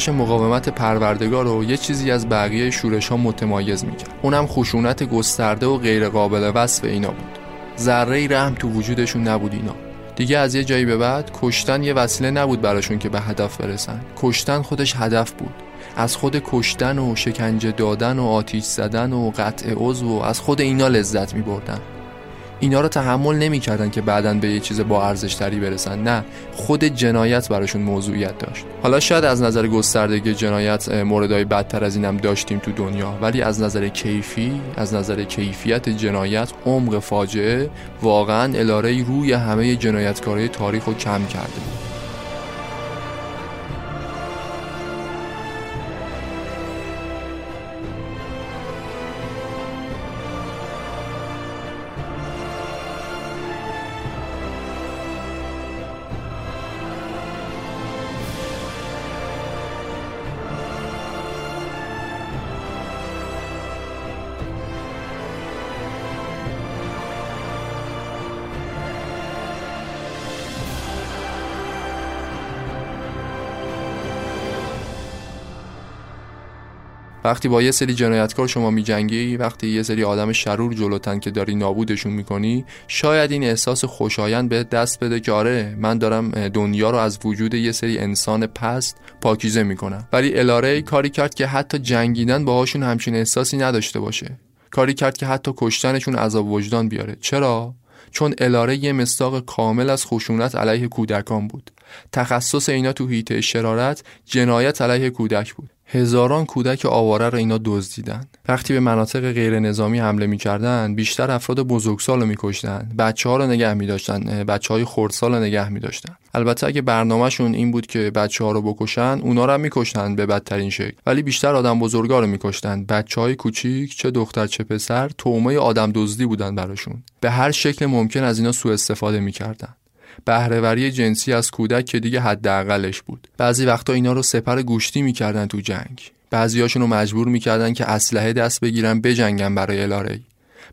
Speaker 1: ارتش مقاومت پروردگار رو یه چیزی از بقیه شورش ها متمایز می‌کرد. اونم خشونت گسترده و غیر قابل وصف اینا بود. ذره رحم تو وجودشون نبود اینا. دیگه از یه جایی به بعد کشتن یه وسیله نبود براشون که به هدف برسن. کشتن خودش هدف بود. از خود کشتن و شکنجه دادن و آتیش زدن و قطع عضو و از خود اینا لذت می بردن اینا رو تحمل نمی‌کردن که بعدا به یه چیز با ارزش تری برسن. نه خود جنایت براشون موضوعیت داشت. حالا شاید از نظر گستردگی جنایت موردهای بدتر از اینم داشتیم تو دنیا. ولی از نظر کیفی از نظر کیفیت جنایت عمق فاجعه واقعا الاره روی همه جنایتکارای تاریخ رو کم کرده. وقتی با یه سری جنایتکار شما میجنگی وقتی یه سری آدم شرور جلوتن که داری نابودشون می‌کنی شاید این احساس خوشایند به دست بده که آره من دارم دنیا رو از وجود یه سری انسان پست پاکیزه می‌کنم. ولی الاره کاری کرد که حتی جنگیدن باهاشون همچین احساسی نداشته باشه. کاری کرد که حتی کشتنشون عذاب وجدان بیاره. چرا؟ چون الاره یه مستاق کامل از خشونت علیه کودکان بود. تخصص اینا تو هیته شرارت جنایت علیه کودک بود. هزاران کودک آواره را اینا دزدیدن. وقتی به مناطق غیر نظامی حمله می‌کردن بیشتر افراد بزرگسال رو میکشتن. بچه ها رو نگه میداشتن بچه های خردسال رو نگه میداشتن. البته اگه برنامهشون این بود که بچه ها رو بکشن اونا رو هم میکشتن به بدترین شکل. ولی بیشتر آدم بزرگا رو میکشتن. بچه های کوچیک چه دختر چه پسر تومه آدم دزدی بودن براشون. به هر شکل ممکن از اینا سوء استفاده می‌کردن. بهرهوری جنسی از کودک که دیگه حداقلش بود. بعضی وقتا اینا رو سپر گوشتی می‌کردن تو جنگ. بعضیاشون رو مجبور می‌کردن که اسلحه دست بگیرن بجنگن برای الاره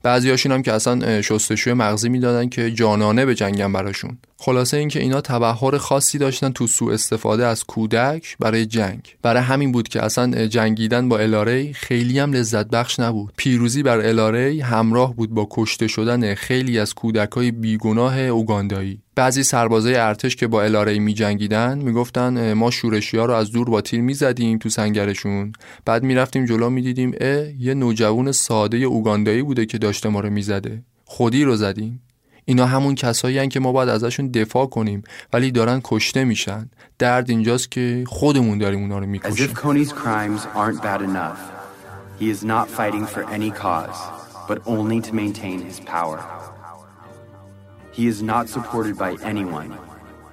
Speaker 1: بعضیاشون هم که اصلا شستشوی مغزی می‌دادن که جانانه به جنگن براشون. خلاصه اینکه اینا تبهر خاصی داشتن تو سوء استفاده از کودک برای جنگ. برای همین بود که اصلا جنگیدن با الاره خیلی هم لذت بخش نبود. پیروزی بر الاره همراه بود با کشته شدن خیلی از کودکای بیگناه اوگاندایی. بعضی سربازای ارتش که با الاره می جنگیدن می‌گفتن ما شورشی ها رو از دور با تیر می زدیم تو سنگرشون. بعد می‌رفتیم جلو می‌دیدیم اه یه نوجوان ساده اوگاندایی بوده که داشته ما رو می‌زده. خودی رو زدیم. اینا همون کسایی که ما باید ازشون دفاع کنیم ولی دارن کشته میشن. درد اینجاست که خودمون داریم اونا رو می‌کشیم.
Speaker 2: He is not fighting for any cause, but only to maintain his power. He is not supported by anyone,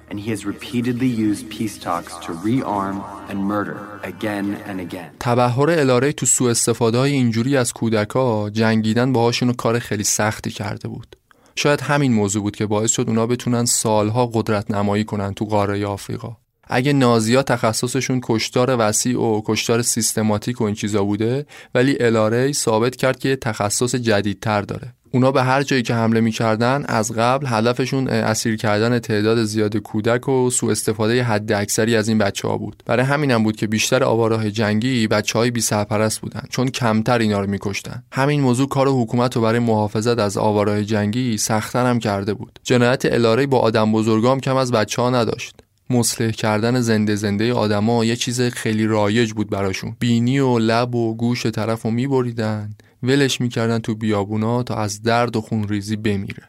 Speaker 2: and he has repeatedly used peace talks to rearm and murder again and again.
Speaker 1: تبهر الاره تو سوء استفاده های اینجوری از کودکا جنگیدن باهاشون کار خیلی سختی کرده بود. شاید همین موضوع بود که باعث شد اونا بتونن سالها قدرت نمایی کنن تو قاره آفریقا اگه نازیا تخصصشون کشتار وسیع و کشتار سیستماتیک و این چیزا بوده ولی الاری ثابت کرد که تخصص جدیدتر داره اونا به هر جایی که حمله می‌کردن از قبل هدفشون اسیر کردن تعداد زیاد کودک و سوء استفاده حد اکثری از این بچه ها بود. برای همینم بود که بیشتر آواراه جنگی بچه های بی سرپرست بودن چون کمتر اینا رو میکشتن. همین موضوع کار حکومت رو برای محافظت از آواراه جنگی سختتر هم کرده بود. جنایت الاره با آدم بزرگام کم از بچه ها نداشت. مصلح کردن زنده زنده آدما یه چیز خیلی رایج بود براشون. بینی و لب و گوش طرف رو میبریدن. ولش می‌کردن تو بیابونا تا از درد و خونریزی بمیره.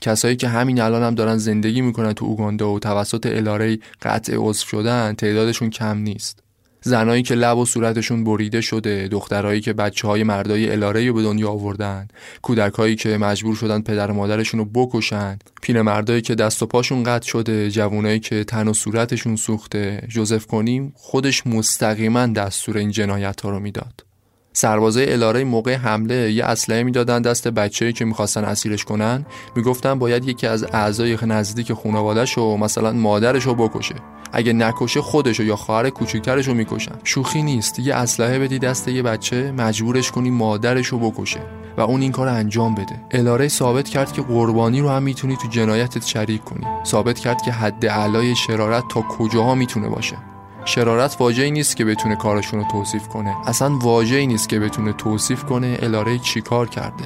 Speaker 1: کسایی که همین الان هم دارن زندگی می‌کنن تو اوگاندا و توسط الاره قطع عضو شدن تعدادشون کم نیست. زنایی که لب و صورتشون بریده شده دخترایی که بچه های مردای الاره رو به دنیا آوردن کودکایی که مجبور شدن پدر و مادرشون رو بکشن پیرمردایی که دست و پاشون قطع شده جوانایی که تن و صورتشون سوخته جوزف کنیم خودش مستقیما دستور این جنایت ها رو می‌داد. سربازای الاره موقع حمله یه اسلحه می‌دادن دست بچه‌ای که می‌خواستن اسیرش کنن. می‌گفتن باید یکی از اعضای نزدیک خانواده‌ش و مثلا مادرش رو بکشه. اگه نکشه خودشو یا خواهر کوچیکترش رو می‌کشن. شوخی نیست. یه اسلحه بدی دست یه بچه مجبورش کنی مادرش رو بکشه و اون این کار انجام بده. الاره ثابت کرد که قربانی رو هم می‌تونی تو جنایتت شریک کنی. ثابت کرد که حد اعلای شرارت تا کجاها می‌تونه باشه. شرارت واجهی نیست که بتونه کارشون رو توصیف کنه. اصلا واجهی نیست که بتونه توصیف کنه الاره چی کار کرده.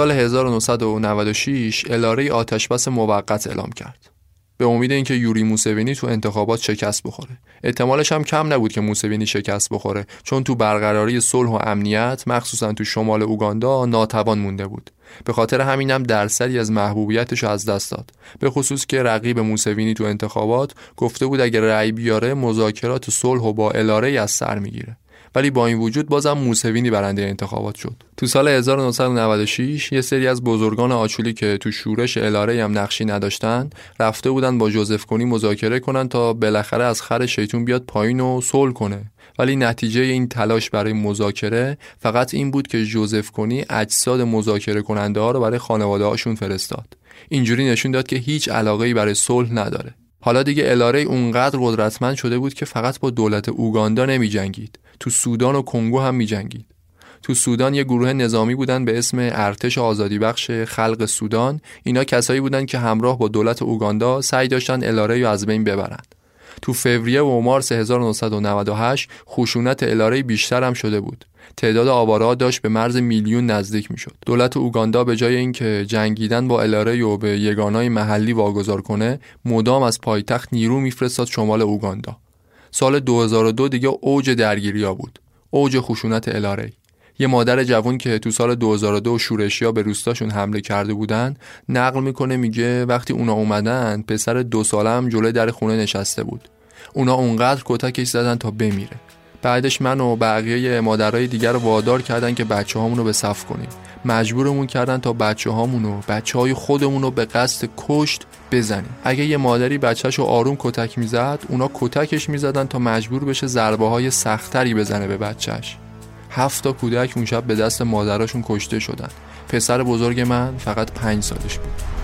Speaker 1: سال 1996 الاره آتشبس موقت اعلام کرد. به امید اینکه یوری موسوینی تو انتخابات شکست بخوره. احتمالش هم کم نبود که موسوینی شکست بخوره چون تو برقراری صلح و امنیت مخصوصا تو شمال اوگاندا ناتوان مونده بود. به خاطر همینم درصدی از محبوبیتش از دست داد. به خصوص که رقیب موسوینی تو انتخابات گفته بود اگر رأی بیاره مذاکرات صلح و با الاره از سر می‌گیره. ولی با این وجود بازم موسوینی برنده انتخابات شد. تو سال 1996 یه سری از بزرگان آچولی که تو شورش الاره هم نقشی نداشتن رفته بودن با جوزف کنی مذاکره کنن تا بالاخره از خر شیطون بیاد پایین و صلح کنه. ولی نتیجه این تلاش برای مذاکره فقط این بود که جوزف کنی اجساد مذاکره کننده ها رو برای خانواده هاشون فرستاد. اینجوری نشون داد که هیچ علاقه برای صلح نداره. حالا دیگه الاره اونقدر قدرتمند شده بود که فقط با دولت اوگاندا نمی جنگید تو سودان و کنگو هم می جنگید. تو سودان یه گروه نظامی بودن به اسم ارتش آزادی بخش خلق سودان اینا کسایی بودن که همراه با دولت اوگاندا سعی داشتن الاره رو از بین ببرند. تو فوریه و مارس 1998 خشونت الاره بیشتر هم شده بود. تعداد آواره داشت به مرز میلیون نزدیک می‌شد. دولت اوگاندا به جای اینکه جنگیدن با الاره و به یگانای محلی واگذار کنه، مدام از پایتخت نیرو میفرستاد شمال اوگاندا. سال 2002 دیگه اوج درگیریا بود. اوج خشونت الاره یه مادر جوان که تو سال 2002 شورشیا به روستاشون حمله کرده بودن نقل می‌کنه میگه وقتی اونا اومدن پسر دو ساله هم جلوی در خونه نشسته بود. اونا اونقدر کتکش زدن تا بمیره. بعدش من و بقیه مادرای دیگر وادار کردن که بچه رو به صف کنیم. مجبورمون کردن تا بچه هامون و بچه های خودمون رو به قصد کشت بزنیم. اگه یه مادری بچهش رو آروم کتک می‌زد اونا کتکش می‌زدن تا مجبور بشه ضربه های سختری بزنه به بچهش. هفت تا کودک اون شب به دست مادراشون کشته شدن. پسر بزرگ من فقط پنج سالش بود.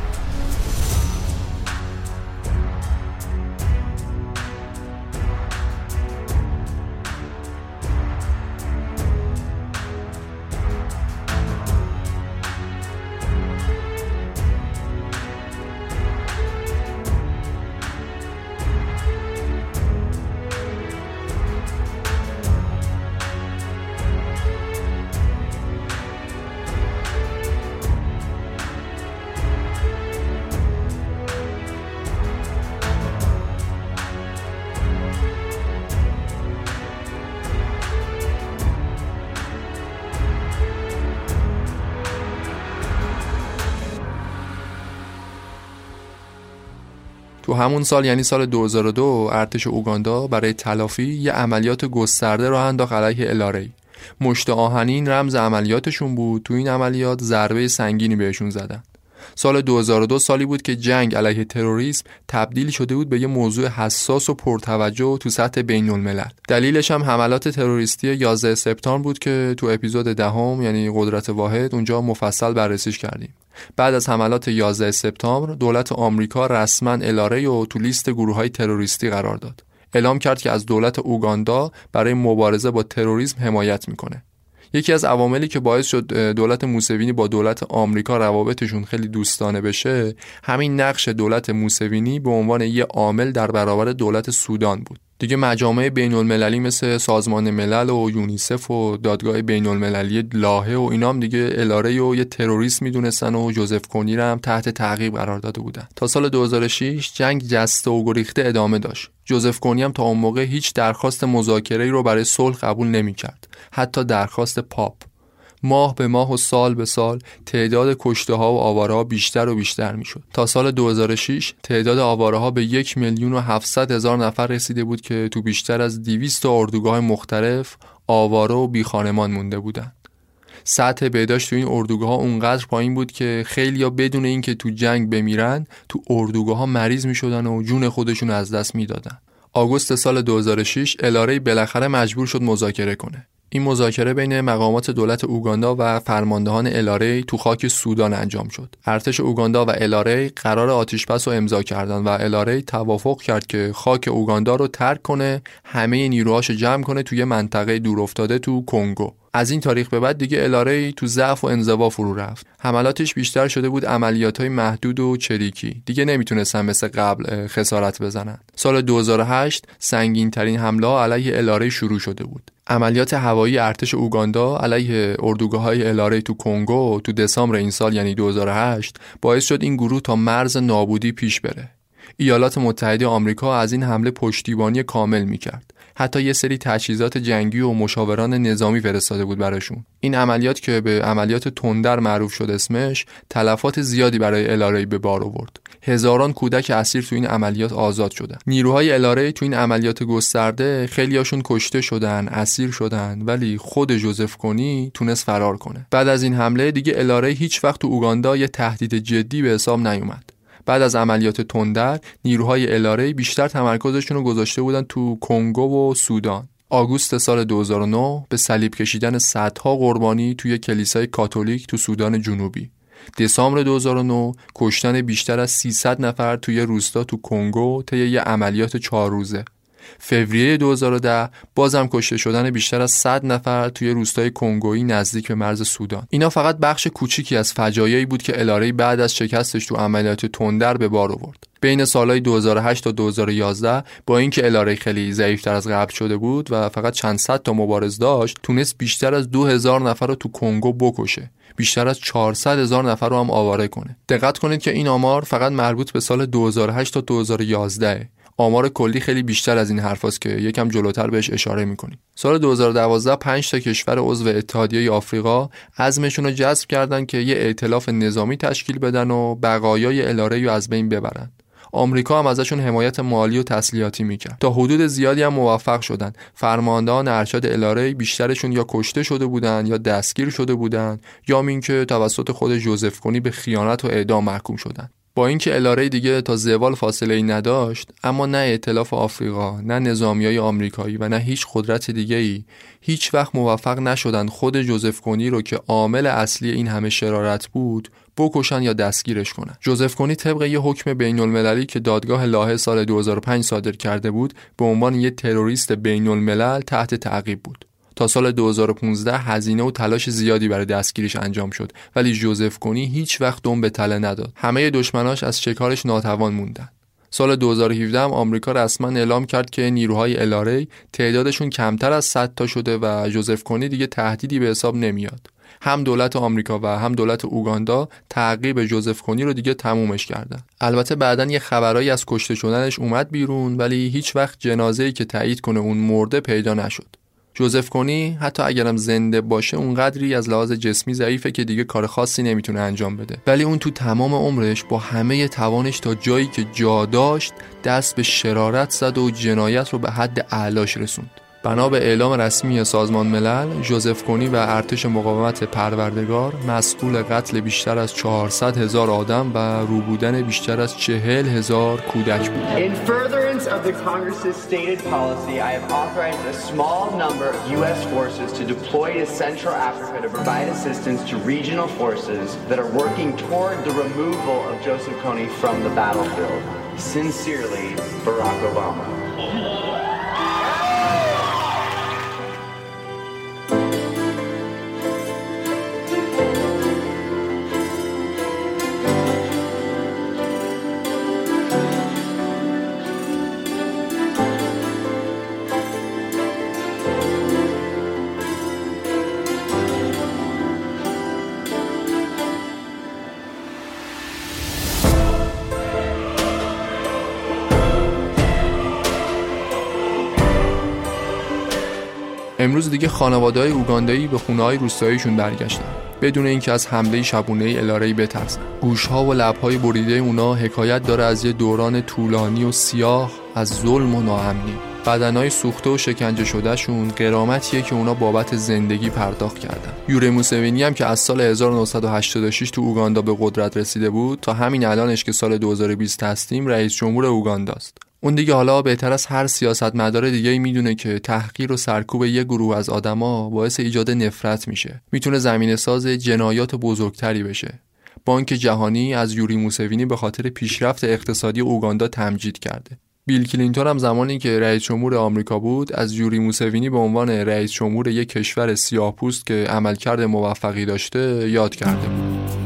Speaker 1: همون سال یعنی سال 2002 ارتش اوگاندا برای تلافی یه عملیات گسترده راه انداخت علیه الاری مشت آهنین رمز عملیاتشون بود. تو این عملیات ضربه سنگینی بهشون زدن. سال 2002 سالی بود که جنگ علیه تروریسم تبدیل شده بود به یه موضوع حساس و پرتوجه تو سطح بین الملل دلیلش هم حملات تروریستی 11 سپتامبر بود که تو اپیزود دهم یعنی قدرت واحد اونجا مفصل بررسیش کردیم. بعد از حملات 11 سپتامبر دولت آمریکا رسما الاره و تو لیست گروه های تروریستی قرار داد. اعلام کرد که از دولت اوگاندا برای مبارزه با تروریسم حمایت می‌کنه. یکی از عواملی که باعث شد دولت موسوینی با دولت آمریکا روابطشون خیلی دوستانه بشه همین نقش دولت موسوینی به عنوان یه عامل در برابر دولت سودان بود. دیگه مجامع بین المللی مثل سازمان ملل و یونیسف و دادگاه بین المللی لاهه و اینام دیگه الاره و یه تروریست می‌دونستن و جوزف کنی هم تحت تعقیب قرار داده بودن. تا سال 2006 جنگ جسته و گریخته ادامه داشت. جوزف کنی هم تا اون موقع هیچ درخواست مذاکره رو برای صلح قبول نمی‌کرد. حتی درخواست پاپ. ماه به ماه و سال به سال تعداد کشته ها و آواره ها بیشتر و بیشتر می شد. تا سال 2006 تعداد آواره ها به یک میلیون و 700 هزار نفر رسیده بود که تو بیشتر از 200 اردوگاه مختلف آواره و بیخانمان مونده بودند. سطح بهداشت تو این اردوگاه ها اونقدر پایین بود که خیلی ها بدون اینکه تو جنگ بمیرن تو اردوگاه ها مریض می شدن و جون خودشون از دست می‌دادن. آگوست سال 2006 الاره بالاخره مجبور شد مذاکره کنه. این مذاکره بین مقامات دولت اوگاندا و فرماندهان الاره تو خاک سودان انجام شد. ارتش اوگاندا و الاره قرار آتیشبس رو امضا کردند و الاره توافق کرد که خاک اوگاندا رو ترک کنه، همه نیروهاش جمع کنه توی منطقه دورافتاده تو کنگو. از این تاریخ به بعد دیگه الاره تو ضعف و انزوا فرو رفت. حملاتش بیشتر شده بود عملیات های محدود و چریکی. دیگه نمی‌تونستن مثل قبل خسارت بزنن. سال 2008 سنگین ترین حمله علیه الاره شروع شده بود. عملیات هوایی ارتش اوگاندا علیه اردوگاه های الاره تو کنگو تو دسامبر این سال یعنی 2008 باعث شد این گروه تا مرز نابودی پیش بره. ایالات متحده آمریکا از این حمله پشتیبانی کامل می‌کرد. حتی یه سری تجهیزات جنگی و مشاوران نظامی فرستاده بود براشون. این عملیات که به عملیات تندر معروف شد اسمش تلفات زیادی برای الاره به بار آورد. هزاران کودک اسیر تو این عملیات آزاد شدن. نیروهای الاره تو این عملیات گسترده خیلیاشون کشته شدن اسیر شدن ولی خود جوزف کنی تونست فرار کنه. بعد از این حمله دیگه الاره هیچ وقت تو اوگاندا یه تهدید جدی به حساب نیومد. بعد از عملیات تندر نیروهای الاره بیشتر تمرکزشون رو گذاشته بودن تو کنگو و سودان. آگوست سال 2009 به صلیب کشیدن صدها قربانی توی کلیسای کاتولیک تو سودان جنوبی. دسامبر 2009 کشتن بیشتر از 300 نفر توی روستا تو کنگو طی یه عملیات چهار روزه. فوریه 2010 بازم کشته شدن بیشتر از 100 نفر توی روستای کنگویی نزدیک به مرز سودان. اینا فقط بخش کوچیکی از فجایعی بود که الاره بعد از شکستش تو عملیات تندر به بار آورد. بین سالهای 2008 تا 2011 با اینکه الاره خیلی ضعیفتر از قبل شده بود و فقط چند صد تا مبارز داشت تونست بیشتر از 2000 نفر رو تو کنگو بکشه. بیشتر از 400 هزار نفر رو هم آواره کنه. دقت کنید که این آمار فقط مربوط به سال 2008 تا 2011 آمار کلی خیلی بیشتر از این حرفاست که یکم جلوتر بهش اشاره می‌کنیم. سال 2012 5 تا کشور عضو اتحادیه آفریقا عزمشون رو جذب کردن که یه ائتلاف نظامی تشکیل بدن و بقایای الاره رو از بین ببرن. آمریکا هم ازشون حمایت مالی و تسلیحاتی می‌کرد. تا حدود زیادی هم موفق شدن. فرماندهان ارشد الاره بیشترشون یا کشته شده بودن یا دستگیر شده بودن یا اینکه توسط خود جوزف کنی به خیانت و اعدام محکوم شدن. با اینکه الاره دیگه تا زوال فاصله ای نداشت اما نه ائتلاف آفریقا نه نظامیای آمریکایی و نه هیچ قدرت دیگه ای هیچ وقت موفق نشدن خود جوزف کنی رو که عامل اصلی این همه شرارت بود بکشن یا دستگیرش کنن. جوزف کنی طبق یه حکم بین المللی که دادگاه لاهه سال 2005 صادر کرده بود به عنوان یه تروریست بین الملل تحت تعقیب بود. تا سال 2015 هزینه و تلاش زیادی برای دستگیریش انجام شد ولی جوزف کنی هیچ وقت دم به تله نداد. همه دشمناش از شکارش ناتوان موندن. سال 2017 هم آمریکا رسما اعلام کرد که نیروهای الاره تعدادشون کمتر از 100 تا شده و جوزف کنی دیگه تهدیدی به حساب نمیاد. هم دولت آمریکا و هم دولت اوگاندا تعقیب جوزف کنی رو دیگه تمومش کردن. البته بعدا یه خبرایی از کشته شدنش اومد بیرون ولی هیچ وقت جنازه‌ای که تایید کنه اون مرده پیدا نشد. جوزف کنی حتی اگرم زنده باشه اونقدری از لحاظ جسمی ضعیفه که دیگه کار خاصی نمی‌تونه انجام بده. ولی اون تو تمام عمرش با همه توانش تا جایی که جا داشت دست به شرارت زد و جنایت رو به حد اعلاش رسوند. بنا به اعلام رسمی سازمان ملل جوزف کنی و ارتش مقاومت پروردگار مسئول قتل بیشتر از 400 هزار آدم و روبودن بیشتر از 40 هزار کودک بود.
Speaker 3: Sincerely, Barack Obama.
Speaker 1: امروز دیگه خانواده های اوگاندایی به خونه های روستاییشون برگشتن. بدون اینکه از حمله شبونه الارهی بترسن. گوشها و لبهای بریده اونا حکایت داره از یه دوران طولانی و سیاه از ظلم و ناامنی. بدنهای سوخته و شکنجه شدهشون قرامتیه که اونا بابت زندگی پرداخت کردن. یوری موسوینی هم که از سال 1986 تو اوگاندا به قدرت رسیده بود تا همین الانش که سال 2020 هستیم رئیس جمهور اوگانداست اون دیگه حالا بهتر از هر سیاستمدار دیگه می‌دونه که تحقیر و سرکوب یه گروه از آدما باعث ایجاد نفرت میشه. می‌تونه زمین ساز جنایات بزرگتری بشه. بانک جهانی از یوری موسوینی به خاطر پیشرفت اقتصادی اوگاندا تمجید کرده. بیل کلینتون هم زمانی که رئیس جمهور آمریکا بود از یوری موسوینی به عنوان رئیس جمهور یک کشور سیاه‌پوست که عملکرد موفقی داشته یاد کرده بود.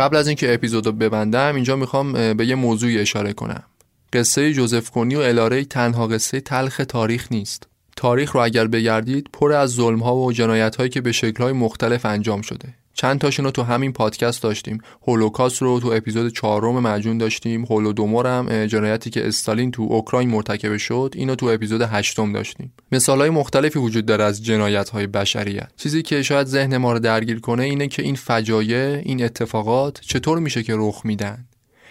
Speaker 1: قبل از اینکه اپیزود رو ببندم اینجا می‌خوام به یه موضوعی اشاره کنم. قصه جوزف کنی و الاره تنها قصه تلخ تاریخ نیست. تاریخ رو اگر بگردید پر از ظلم ها و جنایت هایی که به شکل های مختلف انجام شده. چند تاشون رو تو همین پادکست داشتیم. هولوکاست رو تو اپیزود چهارم مجون داشتیم. هولودومور هم جنایتی که استالین تو اوکراین مرتکب شد اینو تو اپیزود هشتم داشتیم. مثال های مختلفی وجود داره از جنایت های بشریت. چیزی که شاید ذهن ما رو درگیر کنه اینه که این فجایع این اتفاقات چطور میشه که رخ میدن؟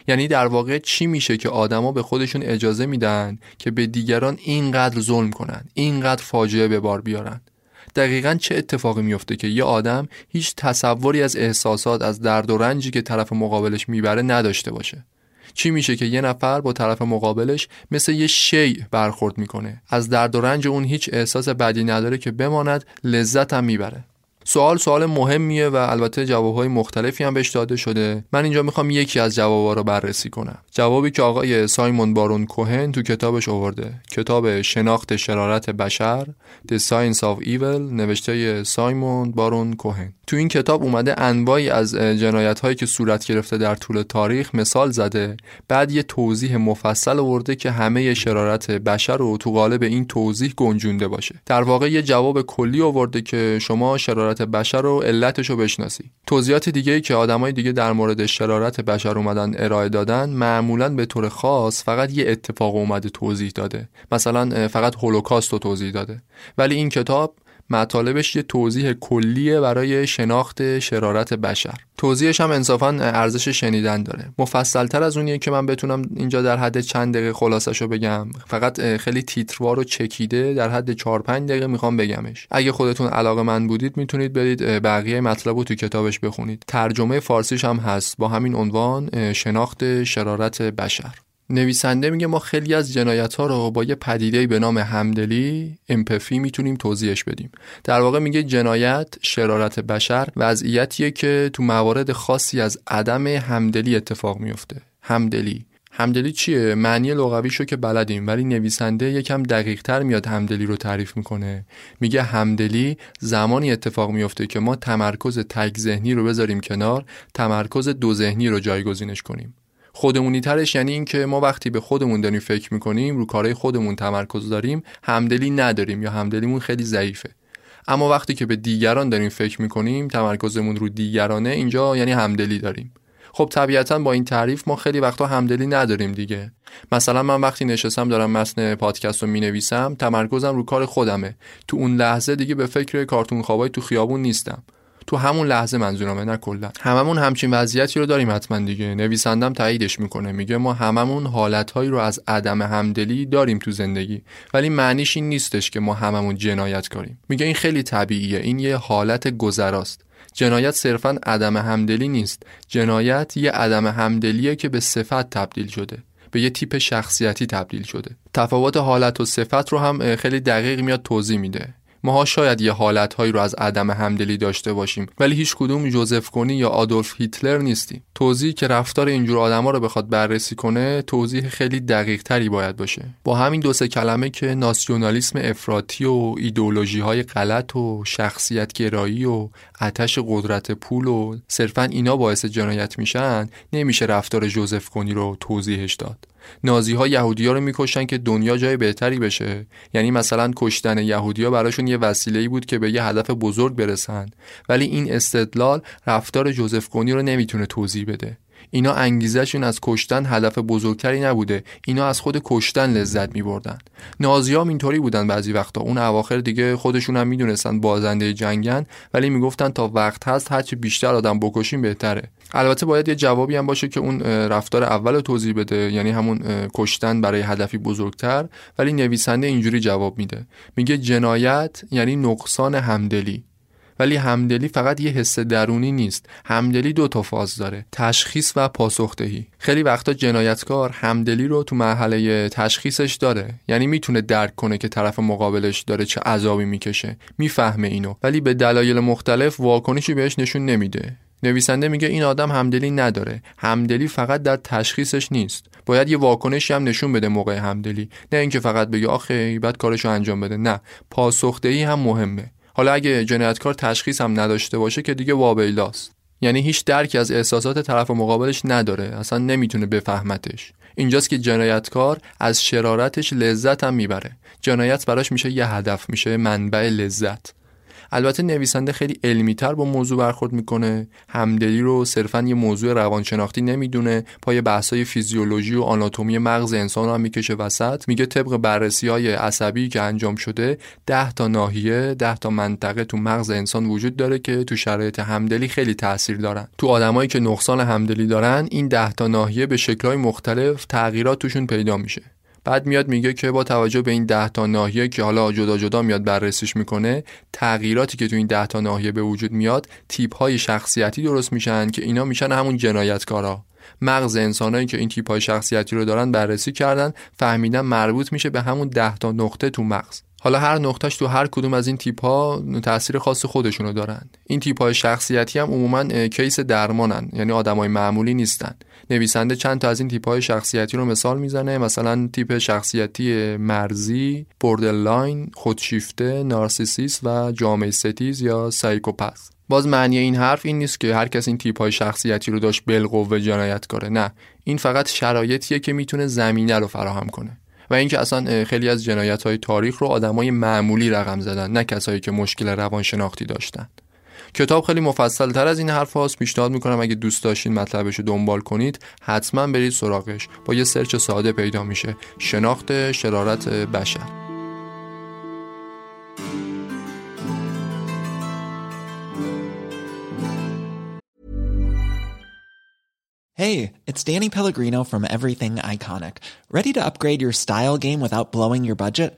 Speaker 1: یعنی در واقع چی میشه که آدما به خودشون اجازه میدن که به دیگران اینقدر ظلم کنن اینقدر فاجعه به بار بیارن؟ دقیقا چه اتفاقی میفته که یه آدم هیچ تصوری از احساسات از درد و رنجی که طرف مقابلش می‌بره نداشته باشه. چی میشه که یه نفر با طرف مقابلش مثل یه شی برخورد می‌کنه؟ از درد و رنج اون هیچ احساس بدی نداره که بماند لذت هم می‌بره. سوال سوال مهمیه و البته جوابهای مختلفی هم بهش داده شده. من اینجا می‌خوام یکی از جوابها رو بررسی کنم. جوابی که آقای سایمون بارون کوهن تو کتابش آورده. کتاب شناخت شرارت بشر The Science of Evil نوشته سایمون بارون کوهن. تو این کتاب اومده انواعی از جنایت هایی که صورت گرفته در طول تاریخ مثال زده. بعد یه توضیح مفصل آورده که همه شرارت بشر رو تو قالب این توضیح گنجونده باشه. در واقع یه جواب کلی آورده که شما شرارت بشر رو علتش رو بشناسی. توضیحات دیگه که آدمای دیگه در مورد شرارت بشر اومدن ارائه دادن معمولا به طور خاص فقط یه اتفاق اومده توضیح داده. مثلا فقط هولوکاست رو توضیح داده. ولی این کتاب مطالبش یه توضیح کلیه برای شناخت شرارت بشر. توضیحش هم انصافا ارزش شنیدن داره. مفصلتر از اونیه که من بتونم اینجا در حد چند دقیقه خلاصش رو بگم. فقط خیلی تیتروار و چکیده در حد 4 5 دقیقه می‌خوام بگمش. اگه خودتون علاقه من بودید می‌تونید برید بقیه مطلب رو تو کتابش بخونید. ترجمه فارسیش هم هست با همین عنوان شناخت شرارت بشر. نویسنده میگه ما خیلی از جنایت ها رو با یه پدیده به نام همدلی امپفی می‌تونیم توضیحش بدیم. در واقع میگه جنایت شرارت بشر وضعیتیه که تو موارد خاصی از عدم همدلی اتفاق میفته همدلی. همدلی چیه؟ معنی لغویشو که بلدیم ولی نویسنده یکم دقیق تر میاد همدلی رو تعریف می‌کنه. میگه همدلی زمانی اتفاق میفته که ما تمرکز تک ذهنی رو بذاریم کنار تمرکز دو ذهنی رو جایگزینش کنیم. خودمونی ترش یعنی اینکه ما وقتی به خودمون داریم فکر می‌کنیم رو کارهای خودمون تمرکز داریم همدلی نداریم یا همدلیمون خیلی ضعیفه. اما وقتی که به دیگران داریم فکر می‌کنیم تمرکزمون رو دیگرانه اینجا یعنی همدلی داریم. خب طبیعتا با این تعریف ما خیلی وقتا همدلی نداریم دیگه. مثلا من وقتی نشستم دارم متن پادکست رو می نویسم تمرکزم رو کار خودمه. تو اون لحظه دیگه به فکر کارتون خوابای تو خیابون نیستم. تو همون لحظه منظورمه نه کلا. هممون همچین وضعیتی رو داریم حتما دیگه. نویسندم تاییدش می‌کنه میگه ما هممون حالتهایی رو از عدم همدلی داریم تو زندگی ولی معنیش این نیستش که ما هممون جنایت کاریم میگه این خیلی طبیعیه این یه حالت گذراست. جنایت صرفا عدم همدلی نیست. جنایت یه عدم همدلیه که به صفت تبدیل شده. به یه تیپ شخصیتی تبدیل شده. تفاوت حالت و صفت رو هم خیلی دقیق میاد توضیح میده. ماها شاید یه حالتهایی رو از عدم همدلی داشته باشیم ولی هیچ کدوم جوزف کنی یا آدولف هیتلر نیستیم توضیحی که رفتار اینجور آدما رو بخواد بررسی کنه توضیح خیلی دقیق تری باید باشه. با همین دو سه کلمه که ناسیونالیسم افراطی و ایدئولوژی های غلط و شخصیت گرایی و آتش قدرت پول و صرفا اینا باعث جنایت میشن نمیشه رفتار جوزف کنی رو توضیحش داد. نازی ها یهودی ها رو می‌کشن که دنیا جای بهتری بشه. یعنی مثلا کشتن یهودی ها براشون یه وسیله بود که به یه هدف بزرگ برسن. ولی این استدلال رفتار جوزف کنی رو نمی‌تونه توضیح بده. اینا انگیزشون از کشتن هدف بزرگتری نبوده. اینا از خود کشتن لذت می بردن نازی هم اینطوری بودن بعضی وقتا. اون اواخر دیگه خودشون هم می‌دونستن بازنده جنگن ولی می‌گفتن تا وقت هست هرچی بیشتر آدم بکشیم بهتره. البته باید یه جوابی هم باشه که اون رفتار اول رو توضیح بده. یعنی همون کشتن برای هدفی بزرگتر ولی نویسنده اینجوری جواب میده. میگه جنایت یعنی نقصان همدلی. ولی همدلی فقط یه حس درونی نیست. همدلی دو تا فاز داره. تشخیص و پاسخدهی خیلی وقتا جنایتکار همدلی رو تو مرحله تشخیصش داره. یعنی می‌تونه درک کنه که طرف مقابلش داره چه عذابی می‌کشه. می‌فهمه اینو. ولی به دلایل مختلف واکنشی بهش نشون نمیده. نویسنده میگه این آدم همدلی نداره. همدلی فقط در تشخیصش نیست. باید یه واکنشی هم نشون بده موقع همدلی. نه اینکه فقط بگه آخه بعد کارشو انجام بده. نه. پاسخدهی هم مهمه. حالا اگه جنایتکار تشخیص هم نداشته باشه که دیگه وابیلاست یعنی هیچ درکی از احساسات طرف مقابلش نداره اصلا نمی‌تونه بفهمتش. اینجاست که جنایتکار از شرارتش لذت هم می‌بره. جنایت براش میشه یه هدف میشه منبع لذت. البته نویسنده خیلی علمیتر با موضوع برخورد می‌کنه. همدلی رو صرفا یه موضوع روانشناختی نمی‌دونه. پای بحثای فیزیولوژی و آناتومی مغز انسان رو هم می‌کشه وسط. میگه طبق بررسی های عصبی که انجام شده 10 تا ناحیه 10 تا منطقه تو مغز انسان وجود داره که تو شرایط همدلی خیلی تاثیر دارن. تو آدمایی که نقصان همدلی دارن این 10 تا ناحیه به شکلهای مختلف تغییرات توشون پیدا میشه. بعد میاد میگه که با توجه به این ده تا ناحیه که حالا جدا جدا میاد بررسیش می‌کنه تغییراتی که تو این ده تا ناحیه به وجود میاد تیپ های شخصیتی درست میشن که اینا میشن همون جنایتکارا. مغز انسانایی که این تیپ های شخصیتی رو دارن بررسی کردن فهمیدن مربوط میشه به همون ده تا نقطه تو مغز. حالا هر نقطهش تو هر کدوم از این تیپ ها تاثیر خاص خودشونو دارن. این تیپ های شخصیتی هم عموما case درمانن یعنی آدمای معمولی نیستن. نویسنده چند تا از این تیپ های شخصیتی رو مثال می‌زنه. مثلا تیپ شخصیتی مرزی borderline خودشیفته narcissist و جامعه ستیز یا psychopath باز معنی این حرف این نیست که هر کس این تیپ های شخصیتی رو داشت بالقوه جنایت کاره نه. این فقط شرایطیه که می‌تونه زمینه رو فراهم کنه. و اینکه اصلا خیلی از جنایت های تاریخ رو آدمای معمولی رقم زدن نه کسایی که مشکل روانشناختی داشتن. کتاب خیلی مفصل تر از این حرف هاست پیشنهاد می‌کنم اگه دوست داشتین مطلبش رو دنبال کنید حتما برید سراغش با یه سرچ ساده پیدا میشه شناخت شرارت بشر
Speaker 4: Hey, it's Danny Pellegrino from Everything Iconic. Ready to upgrade your style game without blowing your budget?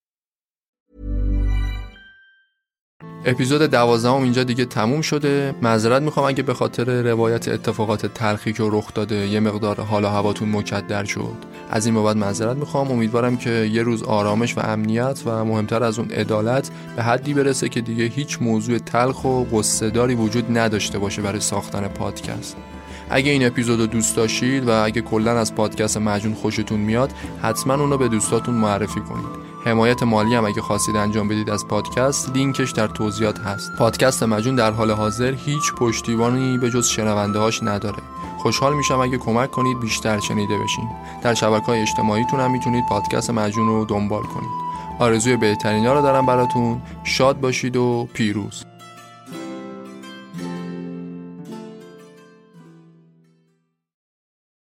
Speaker 1: اپیزود دوازدهم اینجا دیگه تموم شده. معذرت می‌خوام اگه به خاطر روایت اتفاقات تلخی که رخ داده یه مقدار حال و هواتون مکدر شد. از این بابت معذرت می‌خوام. امیدوارم که یه روز آرامش و امنیت و مهمتر از اون عدالت به حدی برسه که دیگه هیچ موضوع تلخ و قصهداری وجود نداشته باشه برای ساختن پادکست. اگه این اپیزود دوست داشتید و اگه کلا از پادکست مجون خوشتون میاد حتما اونو به دوستاتون معرفی کنید. حمایت مالی هم اگه خواستید انجام بدید از پادکست لینکش در توضیحات هست. پادکست مجون در حال حاضر هیچ پشتیبانی به جز شنونده هاش نداره. خوشحال میشم اگه کمک کنید بیشتر شنیده بشین. در شبکه های اجتماعیتون هم می‌تونید پادکست مجون رو دنبال کنید. آرزوی بهترین ها رو دارم براتون. شاد باشید و پیروز.